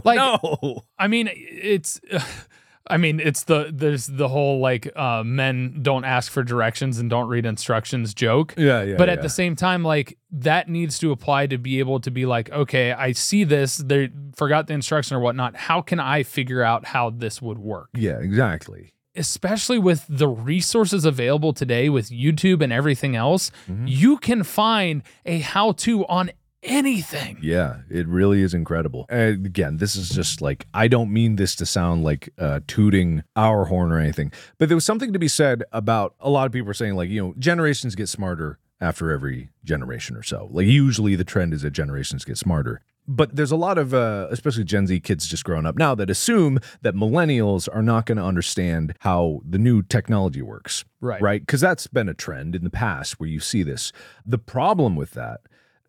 Like- no. I mean it's I mean it's the there's the whole like uh men don't ask for directions and don't read instructions joke. Yeah, yeah. but at yeah. the same time like that needs to apply to be able to be like okay i see this they forgot the instruction or whatnot how can i figure out how this would work Yeah, exactly. especially with the resources available today with youtube and everything else Mm-hmm. you can find a how to on anything Yeah, it really is incredible. And again, this is just like I don't mean this to sound like uh, tooting our horn or anything, but there was something to be said about a lot of people are saying like you know generations get smarter after every generation or so. Like usually the trend is that generations get smarter. But there's a lot of, uh, especially Gen Z kids just growing up now, that assume that millennials are not going to understand how the new technology works. Right. Right. Because that's been a trend in the past where you see this. The problem with that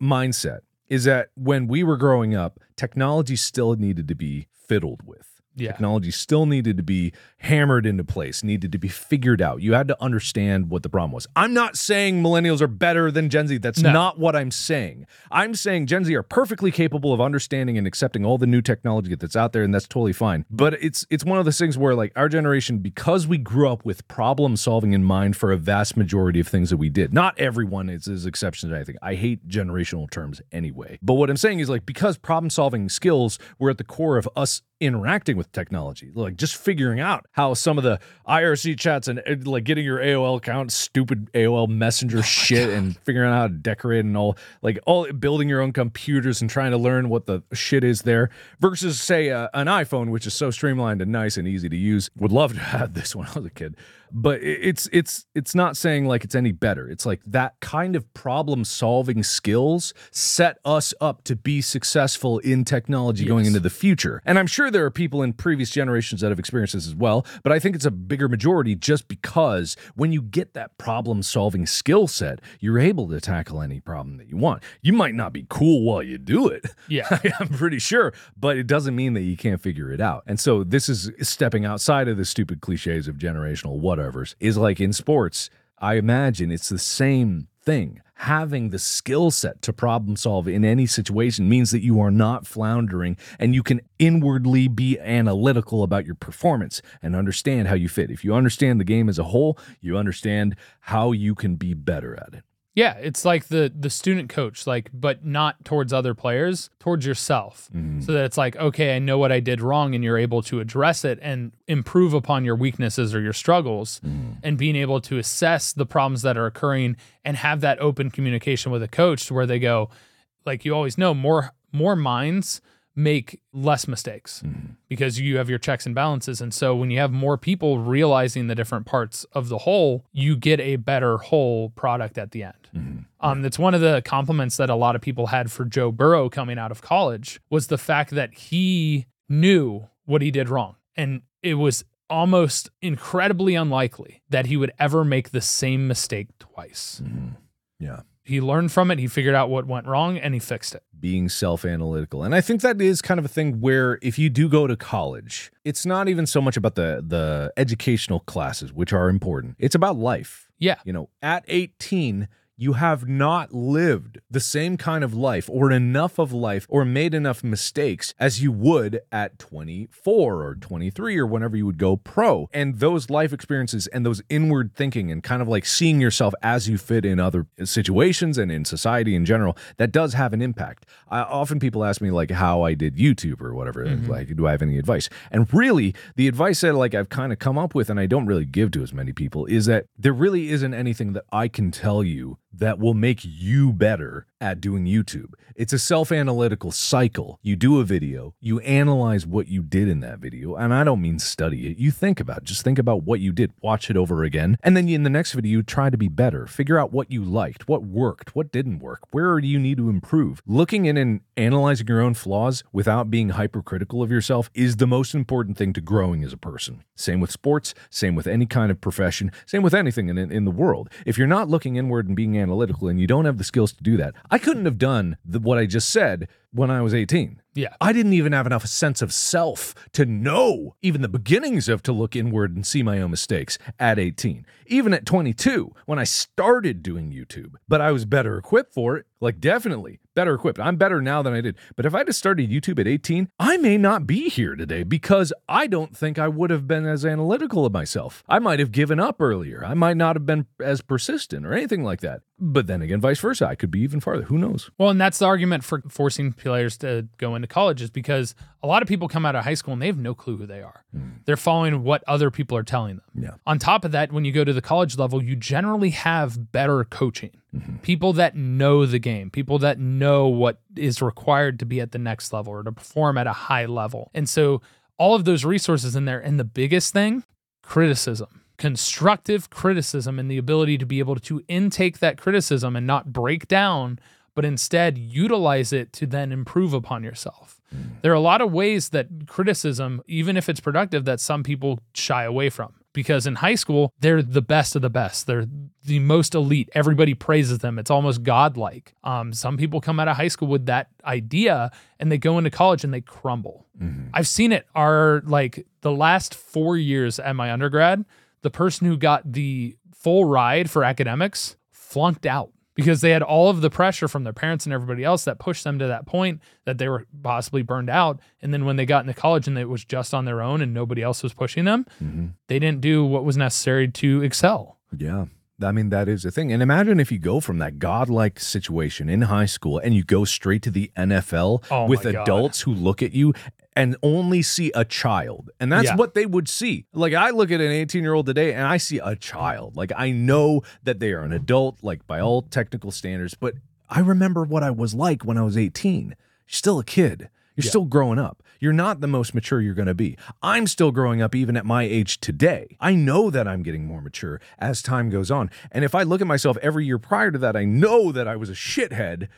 mindset is that when we were growing up, technology still needed to be fiddled with. Yeah. Technology still needed to be hammered into place, needed to be figured out. You had to understand what the problem was. I'm not saying millennials are better than Gen Z. That's No. not what I'm saying. I'm saying Gen Z are perfectly capable of understanding and accepting all the new technology that's out there, and that's totally fine. But it's it's one of those things where like our generation, because we grew up with problem solving in mind for a vast majority of things that we did. Not everyone is, is exception to anything. I hate generational terms anyway. But what I'm saying is like because problem solving skills were at the core of us interacting with technology, like just figuring out how some of the IRC chats and like getting your AOL account, stupid AOL messenger shit, and figuring out how to decorate and all, like all building your own computers and trying to learn what the shit is there versus say uh, an iPhone, which is so streamlined and nice and easy to use. Would love to have this when I was a kid, but it's it's it's not saying like it's any better. It's like that kind of problem solving skills set us up to be successful in technology going into the future. And I'm sure there are people in previous generations that have experienced this as well, but I think it's a bigger majority just because when you get that problem solving skill set, you're able to tackle any problem that you want. You might not be cool while you do it. Yeah. I'm pretty sure, but it doesn't mean that you can't figure it out. And so this is stepping outside of the stupid cliches of generational whatevers. Is like in sports, I imagine it's the same thing. Having the skill set to problem solve in any situation means that you are not floundering and you can inwardly be analytical about your performance and understand how you fit. If you understand the game as a whole, you understand how you can be better at it. Yeah, it's like the the student coach, like, but not towards other players, towards yourself. Mm-hmm. So that it's like, okay, I know what I did wrong, and you're able to address it and improve upon your weaknesses or your struggles, mm-hmm. and being able to assess the problems that are occurring and have that open communication with a coach to where they go, like you always know, more more minds make less mistakes mm-hmm. because you have your checks and balances. And so when you have more people realizing the different parts of the whole, you get a better whole product at the end. Um, that's one of the compliments that a lot of people had for Joe Burrow coming out of college was the fact that he knew what he did wrong. And it was almost incredibly unlikely that he would ever make the same mistake twice. Yeah. He learned from it, he figured out what went wrong, and he fixed it. being self-analytical and i think that is kind of a thing where if you do go to college it's not even so much about the the educational classes which are important it's about life Yeah. you know at 18 you have not lived the same kind of life or enough of life or made enough mistakes as you would at 24 or 23 or whenever you would go pro. And those life experiences and those inward thinking and kind of like seeing yourself as you fit in other situations and in society in general, that does have an impact. I, often people ask me like how I did YouTube or whatever, mm-hmm. like do I have any advice? And really, the advice that like I've kind of come up with and I don't really give to as many people is that there really isn't anything that I can tell you that will make you better at doing YouTube. It's a self analytical cycle. You do a video, you analyze what you did in that video. And I don't mean study it. You think about it. Just think about what you did, watch it over again. And then in the next video, you try to be better. Figure out what you liked, what worked, what didn't work, where do you need to improve. Looking in and analyzing your own flaws without being hypercritical of yourself is the most important thing to growing as a person. Same with sports, same with any kind of profession, same with anything in, in the world. If you're not looking inward and being analytical and you don't have the skills to do that, I couldn't have done the, what I just said when I was 18. Yeah. I didn't even have enough sense of self to know even the beginnings of to look inward and see my own mistakes at 18. Even at 22, when I started doing YouTube, but I was better equipped for it. Like, definitely better equipped. I'm better now than I did. But if I just started YouTube at 18, I may not be here today because I don't think I would have been as analytical of myself. I might have given up earlier. I might not have been as persistent or anything like that. But then again, vice versa. I could be even farther. Who knows? Well, and that's the argument for forcing players to go into college is because a lot of people come out of high school and they have no clue who they are. Mm. They're following what other people are telling them. Yeah. On top of that, when you go to the college level, you generally have better coaching. Mm-hmm. People that know the game, people that know what is required to be at the next level or to perform at a high level. And so all of those resources in there. And the biggest thing, criticism constructive criticism and the ability to be able to intake that criticism and not break down but instead utilize it to then improve upon yourself. Mm. There are a lot of ways that criticism, even if it's productive, that some people shy away from. Because in high school, they're the best of the best. They're the most elite. Everybody praises them. It's almost godlike. Um, some people come out of high school with that idea and they go into college and they crumble. Mm-hmm. I've seen it. Are like the last four years at my undergrad, the person who got the full ride for academics flunked out because they had all of the pressure from their parents and everybody else that pushed them to that point that they were possibly burned out. And then when they got into college and it was just on their own and nobody else was pushing them, mm-hmm. they didn't do what was necessary to excel. Yeah. I mean, that is the thing. And imagine if you go from that godlike situation in high school and you go straight to the NFL oh with adults who look at you and only see a child. And that's yeah. what they would see. Like I look at an 18 year old today and I see a child. Like I know that they are an adult, like by all technical standards, but I remember what I was like when I was 18. You're still a kid. You're yeah. still growing up. You're not the most mature you're going to be. I'm still growing up even at my age today. I know that I'm getting more mature as time goes on. And if I look at myself every year prior to that, I know that I was a shithead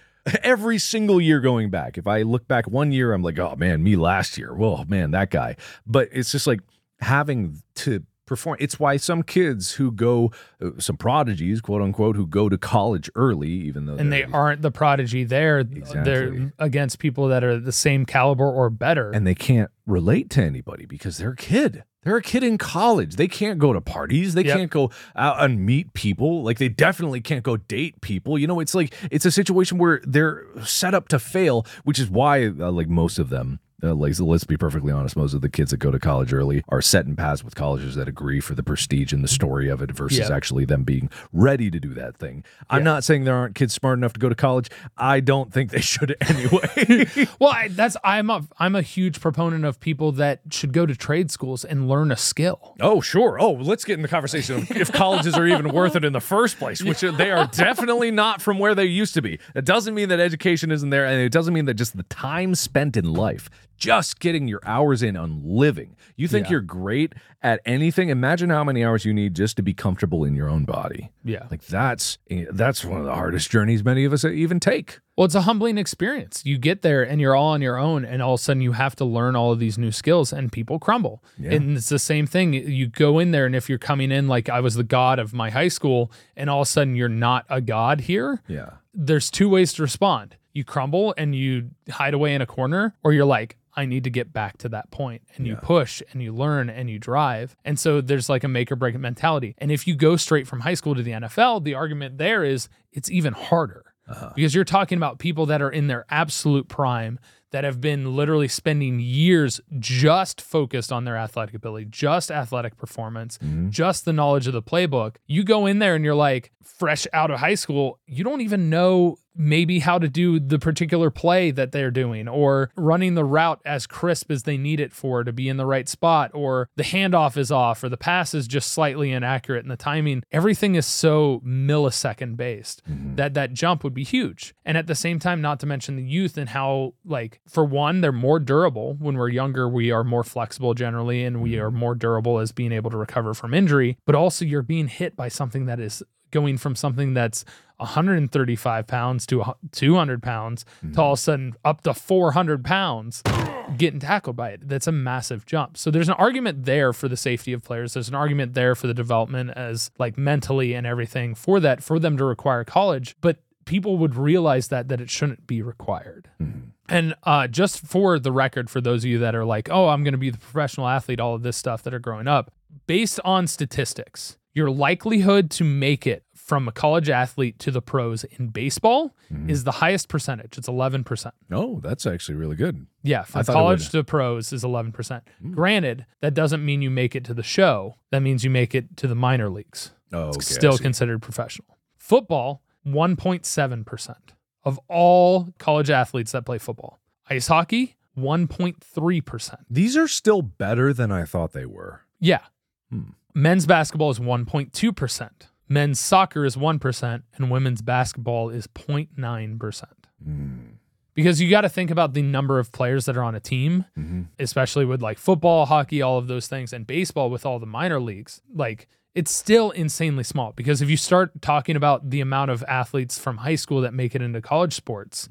every single year going back. If I look back one year, I'm like, oh man, me last year. Well, man, that guy. But it's just like having to perform. It's why some kids who go, uh, some prodigies, quote unquote, who go to college early, even though and they aren't the prodigy there, exactly. they're against people that are the same caliber or better, and they can't relate to anybody because they're a kid. They're a kid in college. They can't go to parties. They yep. can't go out and meet people. Like they definitely can't go date people. You know, it's like it's a situation where they're set up to fail, which is why uh, like most of them uh, like so let's be perfectly honest most of the kids that go to college early are set in paths with colleges that agree for the prestige and the story of it versus yeah. actually them being ready to do that thing. I'm yeah. not saying there aren't kids smart enough to go to college. I don't think they should anyway. Well I, that's i'm a i'm a huge proponent of people that should go to trade schools and learn a skill. Oh sure. Oh let's get in the conversation of if colleges are even worth it in the first place which they are definitely not from where they used to be. It doesn't mean that education isn't there and it doesn't mean that just the time spent in life just getting your hours in on living. You think yeah. you're great at anything? Imagine how many hours you need just to be comfortable in your own body. Yeah. Like that's that's one of the hardest journeys many of us even take. Well, it's a humbling experience. You get there and you're all on your own, and all of a sudden you have to learn all of these new skills, and people crumble. Yeah. And it's the same thing. You go in there, and if you're coming in like I was the god of my high school, and all of a sudden you're not a god here, yeah. There's two ways to respond you crumble and you hide away in a corner, or you're like, I need to get back to that point. And you push and you learn and you drive. And so there's like a make or break mentality. And if you go straight from high school to the NFL, the argument there is it's even harder uh-huh. because you're talking about people that are in their absolute prime that have been literally spending years just focused on their athletic ability, just athletic performance, mm-hmm. just the knowledge of the playbook. You go in there and you're like fresh out of high school, you don't even know maybe how to do the particular play that they're doing or running the route as crisp as they need it for to be in the right spot or the handoff is off or the pass is just slightly inaccurate and the timing. Everything is so millisecond based mm-hmm. that that jump would be huge. And at the same time not to mention the youth and how like for one they're more durable when we're younger we are more flexible generally and we are mm. more durable as being able to recover from injury but also you're being hit by something that is going from something that's 135 pounds to 200 pounds to mm. all of a sudden up to 400 pounds getting tackled by it. That's a massive jump. So there's an argument there for the safety of players. There's an argument there for the development as like mentally and everything for that, for them to require college. But people would realize that that it shouldn't be required. Mm-hmm. And uh, just for the record, for those of you that are like, oh, I'm going to be the professional athlete, all of this stuff that are growing up, based on statistics, your likelihood to make it from a college athlete to the pros in baseball mm-hmm. is the highest percentage. It's 11%. Oh, that's actually really good. Yeah, from college to pros is 11%. Hmm. Granted, that doesn't mean you make it to the show. That means you make it to the minor leagues. Oh, okay. It's still considered professional. Football, 1.7% of all college athletes that play football. Ice hockey, 1.3%. These are still better than I thought they were. Yeah. Hmm. Men's basketball is 1.2%. Men's soccer is 1%, and women's basketball is 0.9%. Hmm. Because you got to think about the number of players that are on a team, Mm-hmm. especially with like football, hockey, all of those things, and baseball with all the minor leagues. Like, it's still insanely small because if you start talking about the amount of athletes from high school that make it into college sports,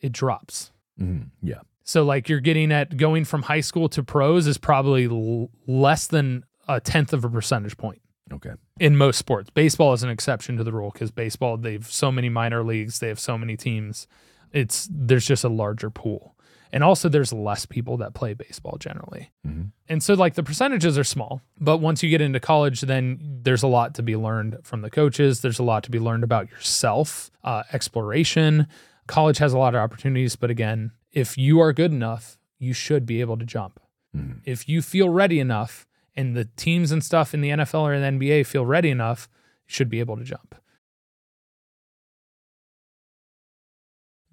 it drops. Mhm. Yeah. So like you're getting at going from high school to pros is probably l- less than a tenth of a percentage point Okay. in most sports. Baseball is an exception to the rule because baseball they've so many minor leagues, they have so many teams. It's there's just a larger pool. And also there's less people that play baseball generally. Mhm. And so like the percentages are small, but once you get into college then there's a lot to be learned from the coaches, there's a lot to be learned about yourself, uh, exploration. College has a lot of opportunities, but again, if you are good enough, you should be able to jump. Mhm. If you feel ready enough and the teams and stuff in the NFL or the NBA feel ready enough, you should be able to jump.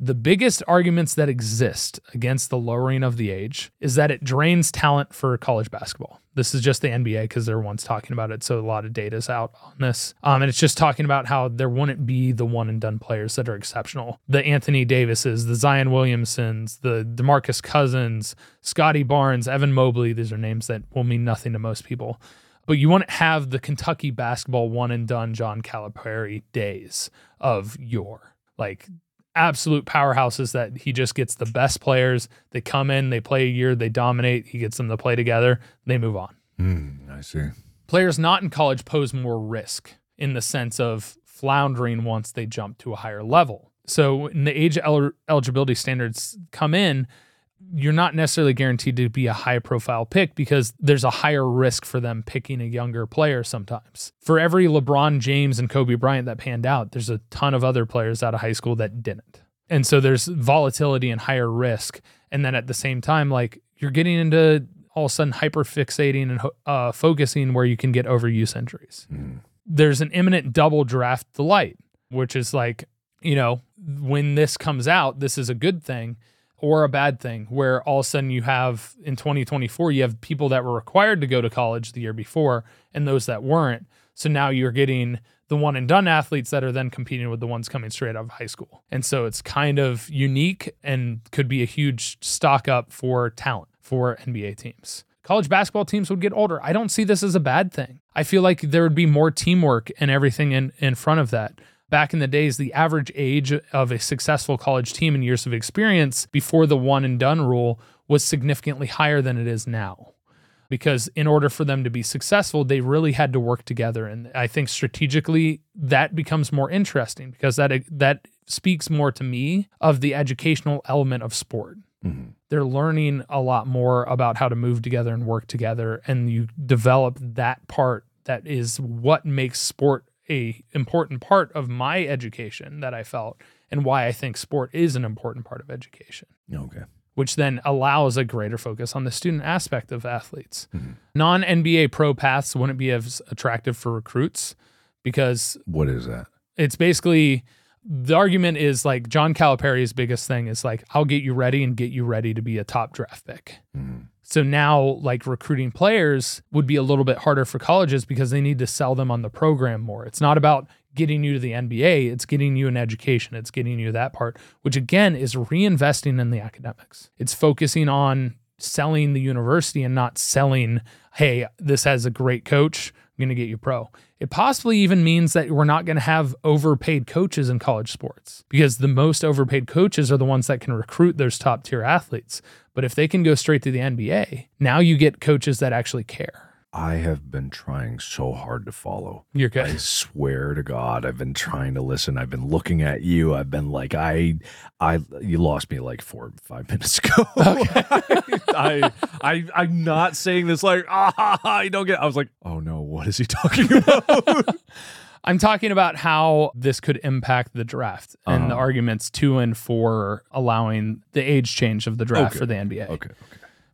The biggest arguments that exist against the lowering of the age is that it drains talent for college basketball. This is just the NBA because they're ones talking about it. So a lot of data is out on this. Um, and it's just talking about how there wouldn't be the one and done players that are exceptional. The Anthony Davises, the Zion Williamsons, the DeMarcus Cousins, Scottie Barnes, Evan Mobley. These are names that will mean nothing to most people but you wouldn't have the Kentucky basketball one and done John Calipari days of yore. Like absolute powerhouses that he just gets the best players. They come in, they play a year, they dominate, he gets them to play together, they move on. Mm, I see. Players not in college pose more risk in the sense of floundering once they jump to a higher level. So when the age el- eligibility standards come in, you're not necessarily guaranteed to be a high profile pick because there's a higher risk for them picking a younger player sometimes. For every LeBron James and Kobe Bryant that panned out, there's a ton of other players out of high school that didn't. And so there's volatility and higher risk. And then at the same time, like you're getting into all of a sudden hyper fixating and uh, focusing where you can get overuse injuries. There's an imminent double draft delight, which is like, you know, when this comes out, this is a good thing or a bad thing where all of a sudden you have in 2024 you have people that were required to go to college the year before and those that weren't. So now you're getting the one and done athletes that are then competing with the ones coming straight out of high school. And so it's kind of unique and could be a huge stock up for talent for nba teams. College basketball teams would get older. I don't see this as a bad thing. I feel like there would be more teamwork and everything in, in front of that back in the days, the average age of a successful college team in years of experience before the one and done rule was significantly higher than it is now. Because in order for them to be successful, they really had to work together. And I think strategically that becomes more interesting because that that speaks more to me of the educational element of sport. Mm-hmm. They're learning a lot more about how to move together and work together, and you develop that part that is what makes sport a important part of my education that I felt, and why I think sport is an important part of education Okay. which then allows a greater focus on the student aspect of athletes. Mm-hmm. Non NBA pro paths wouldn't be as attractive for recruits because What is that? it's basically the argument is like John Calipari's biggest thing is like, I'll get you ready and get you ready to be a top draft pick. Mm-hmm. So now, like recruiting players would be a little bit harder for colleges because they need to sell them on the program more. It's not about getting you to the NBA, it's getting you an education, it's getting you that part, which again is reinvesting in the academics. It's focusing on selling the university and not selling, hey, this has a great coach, Going to get you pro. It possibly even means that we're not going to have overpaid coaches in college sports because the most overpaid coaches are the ones that can recruit those top tier athletes. But if they can go straight to the NBA, now you get coaches that actually care. I have been trying so hard to follow. You're I swear to God, I've been trying to listen. I've been looking at you. I've been like, I, I, you lost me like four, five minutes ago. I, I, I'm not saying this like, ah, I don't get. I was like, oh no, what is he talking about? I'm talking about how this could impact the draft and the Uh-huh. arguments to and for allowing the age change of the draft Okay. for the NBA. okay, okay.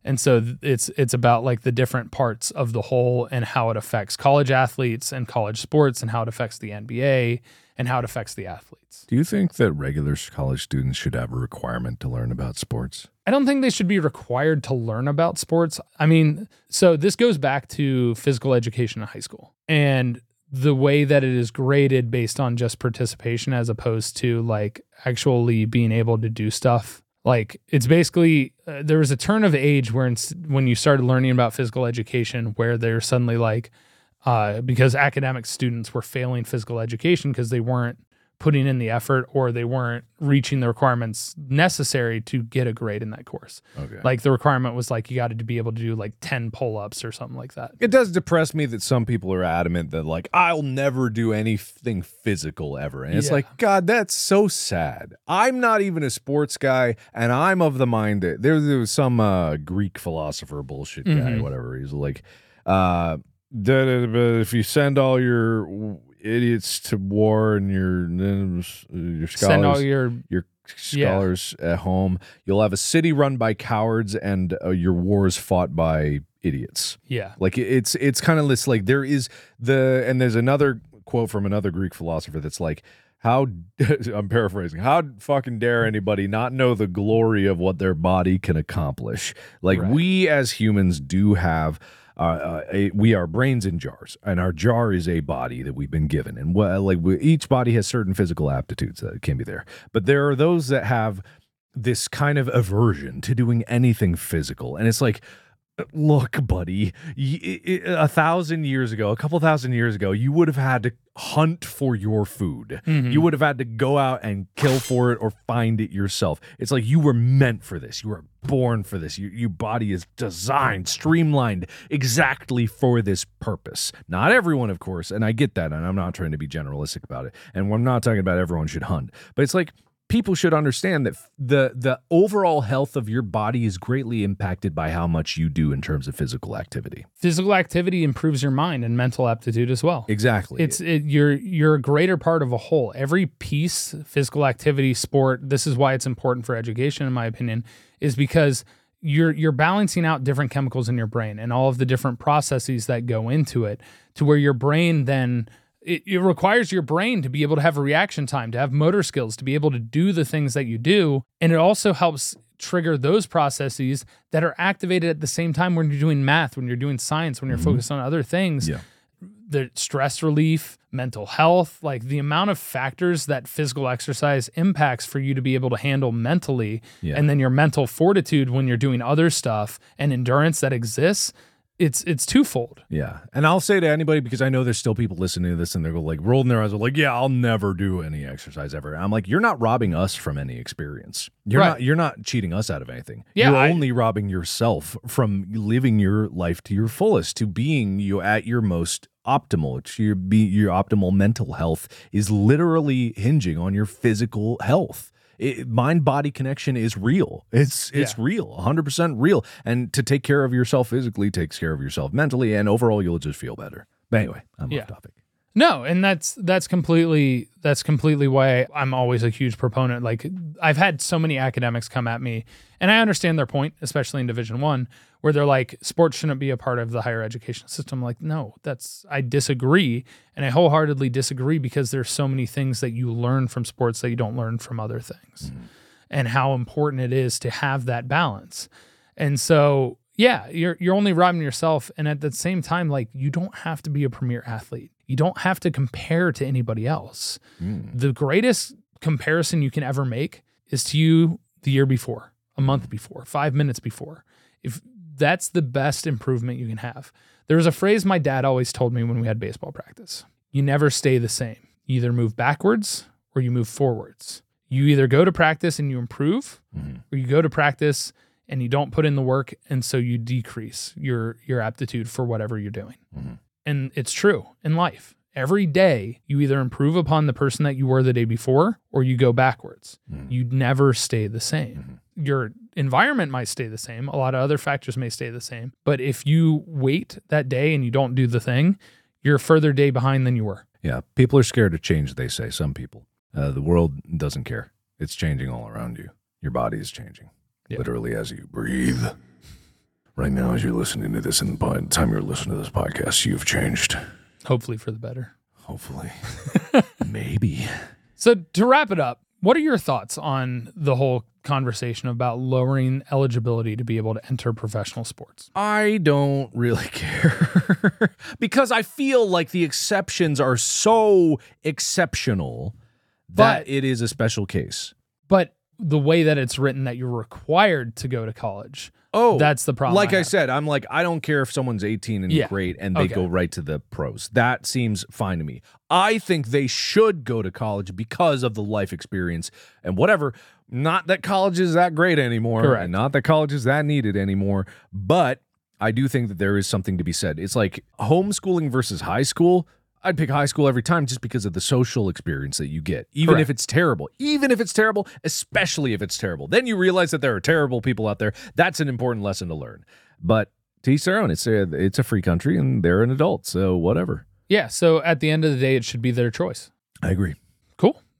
And so it's it's about like the different parts of the whole and how it affects college athletes and college sports and how it affects the NBA and how it affects the athletes. Do you think that regular college students should have a requirement to learn about sports? I don't think they should be required to learn about sports. I mean, so this goes back to physical education in high school and the way that it is graded based on just participation as opposed to like actually being able to do stuff. Like it's basically uh, there was a turn of age where it's, when you started learning about physical education where they're suddenly like uh, because academic students were failing physical education because they weren't putting in the effort or they weren't reaching the requirements necessary to get a grade in that course. Okay. Like the requirement was like you got to be able to do like 10 pull-ups or something like that. It does depress me that some people are adamant that like I'll never do anything physical ever. And it's Yeah. like, God, that's so sad. I'm not even a sports guy, and I'm of the mind that there, there was some uh, Greek philosopher bullshit guy, Mhm. whatever. He's like, uh, if you send all your idiots to war and your your scholars Send all your your Yeah. scholars at home, you'll have a city run by cowards and uh, your wars fought by idiots. yeah. Like it's it's kind of this like there is the and there's another quote from another Greek philosopher that's like how I'm paraphrasing how fucking dare anybody not know the glory of what their body can accomplish like Right. we as humans do have uh, uh, a, we are brains in jars and our jar is a body that we've been given. And well, like we, each body has certain physical aptitudes that can be there. But there are those that have this kind of aversion to doing anything physical. And it's like look buddy a thousand years ago a couple thousand years ago you would have had to hunt for your food. Mhm. you would have had to go out and kill for it or find it yourself. It's like you were meant for this. You were born for this. Your, your body is designed streamlined exactly for this purpose. Not everyone of course and i get that and i'm not trying to be generalistic about it and i'm not talking about everyone should hunt but it's like people should understand that the the overall health of your body is greatly impacted by how much you do in terms of physical activity. Physical activity improves your mind and mental aptitude as well. Exactly. It's it, you're you're a greater part of a whole. Every piece, physical activity, sport. This is why it's important for education, in my opinion, is because you're you're balancing out different chemicals in your brain and all of the different processes that go into it, to where your brain then it, it requires your brain to be able to have a reaction time, to have motor skills, to be able to do the things that you do, and it also helps trigger those processes that are activated at the same time when you're doing math, when you're doing science, when you're mm-hmm. focused on other things yeah. the stress relief, mental health, like the amount of factors that physical exercise impacts for you to be able to handle mentally, Yeah. and then your mental fortitude when you're doing other stuff and endurance that exists, it's it's twofold. Yeah. And I'll say to anybody because I know there's still people listening to this and they're like rolling their eyes like, yeah, I'll never do any exercise ever. I'm like, you're not robbing us from any experience. You're Right. not you're not cheating us out of anything. Yeah, You're I- only robbing yourself from living your life to your fullest, to being you at your most optimal. Your be your optimal mental health is literally hinging on your physical health. Mind body connection is real. It's it's Yeah. real, 100% real. And to take care of yourself physically takes care of yourself mentally and overall you'll just feel better. But anyway, I'm Yeah. off topic. No, and that's that's completely that's completely why I'm always a huge proponent. Like I've had so many academics come at me, and I understand their point, especially in Division One, where they're like, sports shouldn't be a part of the higher education system. like, no, that's I disagree, and I wholeheartedly disagree because there's so many things that you learn from sports that you don't learn from other things, mm-hmm. and how important it is to have that balance. And so, yeah, you're you're only robbing yourself, and at the same time, like you don't have to be a premier athlete. You don't have to compare to anybody else. Hmm. The greatest comparison you can ever make is to you the year before, a month hmm. before, five minutes before. If that's the best improvement you can have. There was a phrase my dad always told me when we had baseball practice. You never stay the same. You either move backwards or you move forwards. You either go to practice and you improve, hmm. or you go to practice and you don't put in the work and so you decrease your your aptitude for whatever you're doing. And it's true in life. Every day you either improve upon the person that you were the day before or you go backwards. You never stay the same. Your environment might stay the same. A lot of other factors may stay the same. But if you wait that day and you don't do the thing, you're a further day behind than you were. Yeah, people are scared of change, they say, some people. Uh, the world doesn't care. It's changing all around you. Your body is changing, Yeah. literally as you breathe. Right now, as you're listening to this, and by the time you're listening to this podcast, you've changed. Hopefully for the better. Hopefully. Maybe. So to wrap it up, what are your thoughts on the whole conversation about lowering eligibility to be able to enter professional sports? I don't really care because I feel like the exceptions are so exceptional that But- it is a special case. But the way that it's written that you're required to go to college, Oh, that's the problem. Like I, have. said, I'm like, I don't care if someone's 18 and Yeah. great and they Okay. go right to the pros. That seems fine to me. I think they should go to college because of the life experience and whatever. Not that college is that great anymore. Correct. And not that college is that needed anymore. But I do think that there is something to be said. It's like homeschooling versus high school. I'd pick high school every time just because of the social experience that you get, even Correct. if it's terrible. Even if it's terrible, especially if it's terrible. Then you realize that there are terrible people out there. That's an important lesson to learn. But to each their own. It's a, it's a free country and they're an adult. So whatever. Yeah. So at the end of the day, it should be their choice. I agree.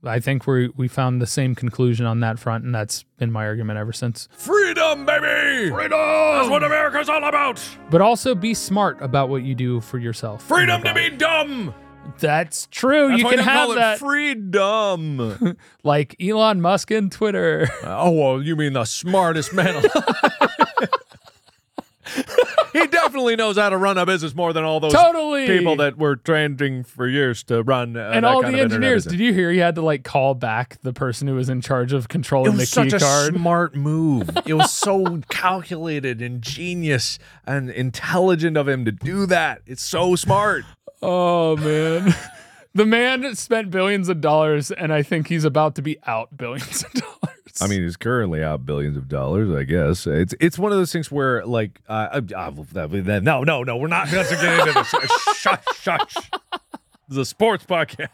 Cool. I think we we found the same conclusion on that front, and that's been my argument ever since. Freedom, baby! Freedom! That's what America's all about! But also be smart about what you do for yourself. Freedom to be dumb! That's true. That's you why can have call that, it freedom. like Elon Musk and Twitter. oh, well, you mean the smartest man alive. he definitely knows how to run a business more than all those Totally. people that were training for years to run. Uh, and all the engineers. Did you hear he had to like call back the person who was in charge of controlling the was key such a card? smart move. It was so calculated and genius and intelligent of him to do that. It's so smart. Oh man. The man spent billions of dollars, and I think he's about to be out billions of dollars. I mean, he's currently out billions of dollars. I guess it's it's one of those things where like uh, uh, no no no we're not going to get into this. shush shush. The sports podcast.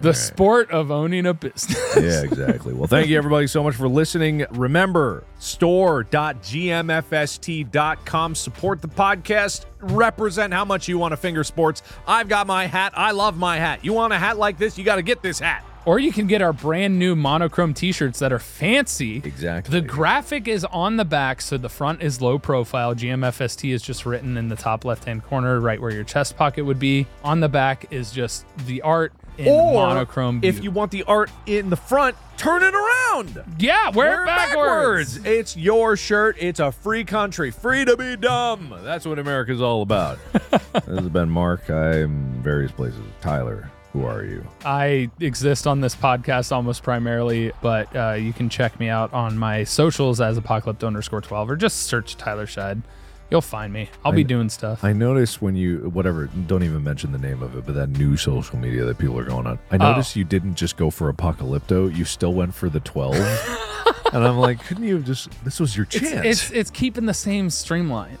the sport of owning a business. Yeah, exactly. Well, thank you everybody so much for listening. Remember, store.gmfst.com. Support the podcast. Represent how much you want to finger sports. I've got my hat. I love my hat. You want a hat like this? You got to get this hat. Or you can get our brand new monochrome t-shirts that are fancy. Exactly. The graphic is on the back, so the front is low profile. GMFST is just written in the top left-hand corner, right where your chest pocket would be. On the back is just the art in or monochrome. if view. you want the art in the front, turn it around. yeah, wear, Wear it backwards. It's your shirt. It's a free country. Free to be dumb. That's what America's all about. this has been Mark. I'm various places. Tyler, who are you? I exist on this podcast almost primarily, but uh, you can check me out on my socials as apocalypto underscore 12 or just search Tyler Scheid. You'll find me. I'll be doing stuff. I noticed when you, whatever, don't even mention the name of it, but that new social media that people are going on. I noticed you didn't just go for Apocalypto, you still went for the 12. and I'm like, couldn't you have just, this was your It's, chance. it's it's keeping the same streamline.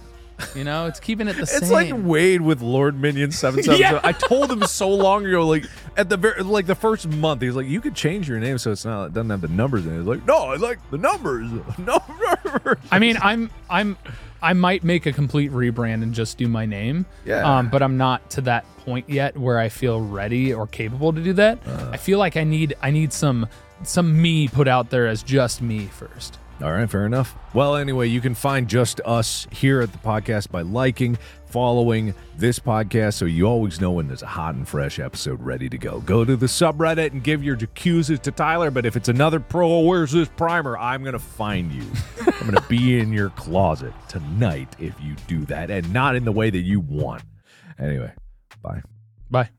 You know, it's keeping it the same. It's like Wade with Lord Minion seven seven seven. I told him so long ago, like at the very like the first month, he's like, "You could change your name so it's not it doesn't have the numbers in it." He's like, "No, I like the numbers, numbers." I mean, I'm I'm I might make a complete rebrand and just do my name. Yeah. Um, but I'm not to that point yet where I feel ready or capable to do that. Uh. I feel like I need I need some some me put out there as just me first. All right, fair enough. Well, anyway, you can find just us here at the podcast by liking, following this podcast so you always know when there's a hot and fresh episode ready to go. Go to the subreddit and give your accuses to Tyler, but if it's another pro, where's this primer? I'm going to find you. I'm going to be in your closet tonight if you do that and not in the way that you want. Anyway, bye. Bye.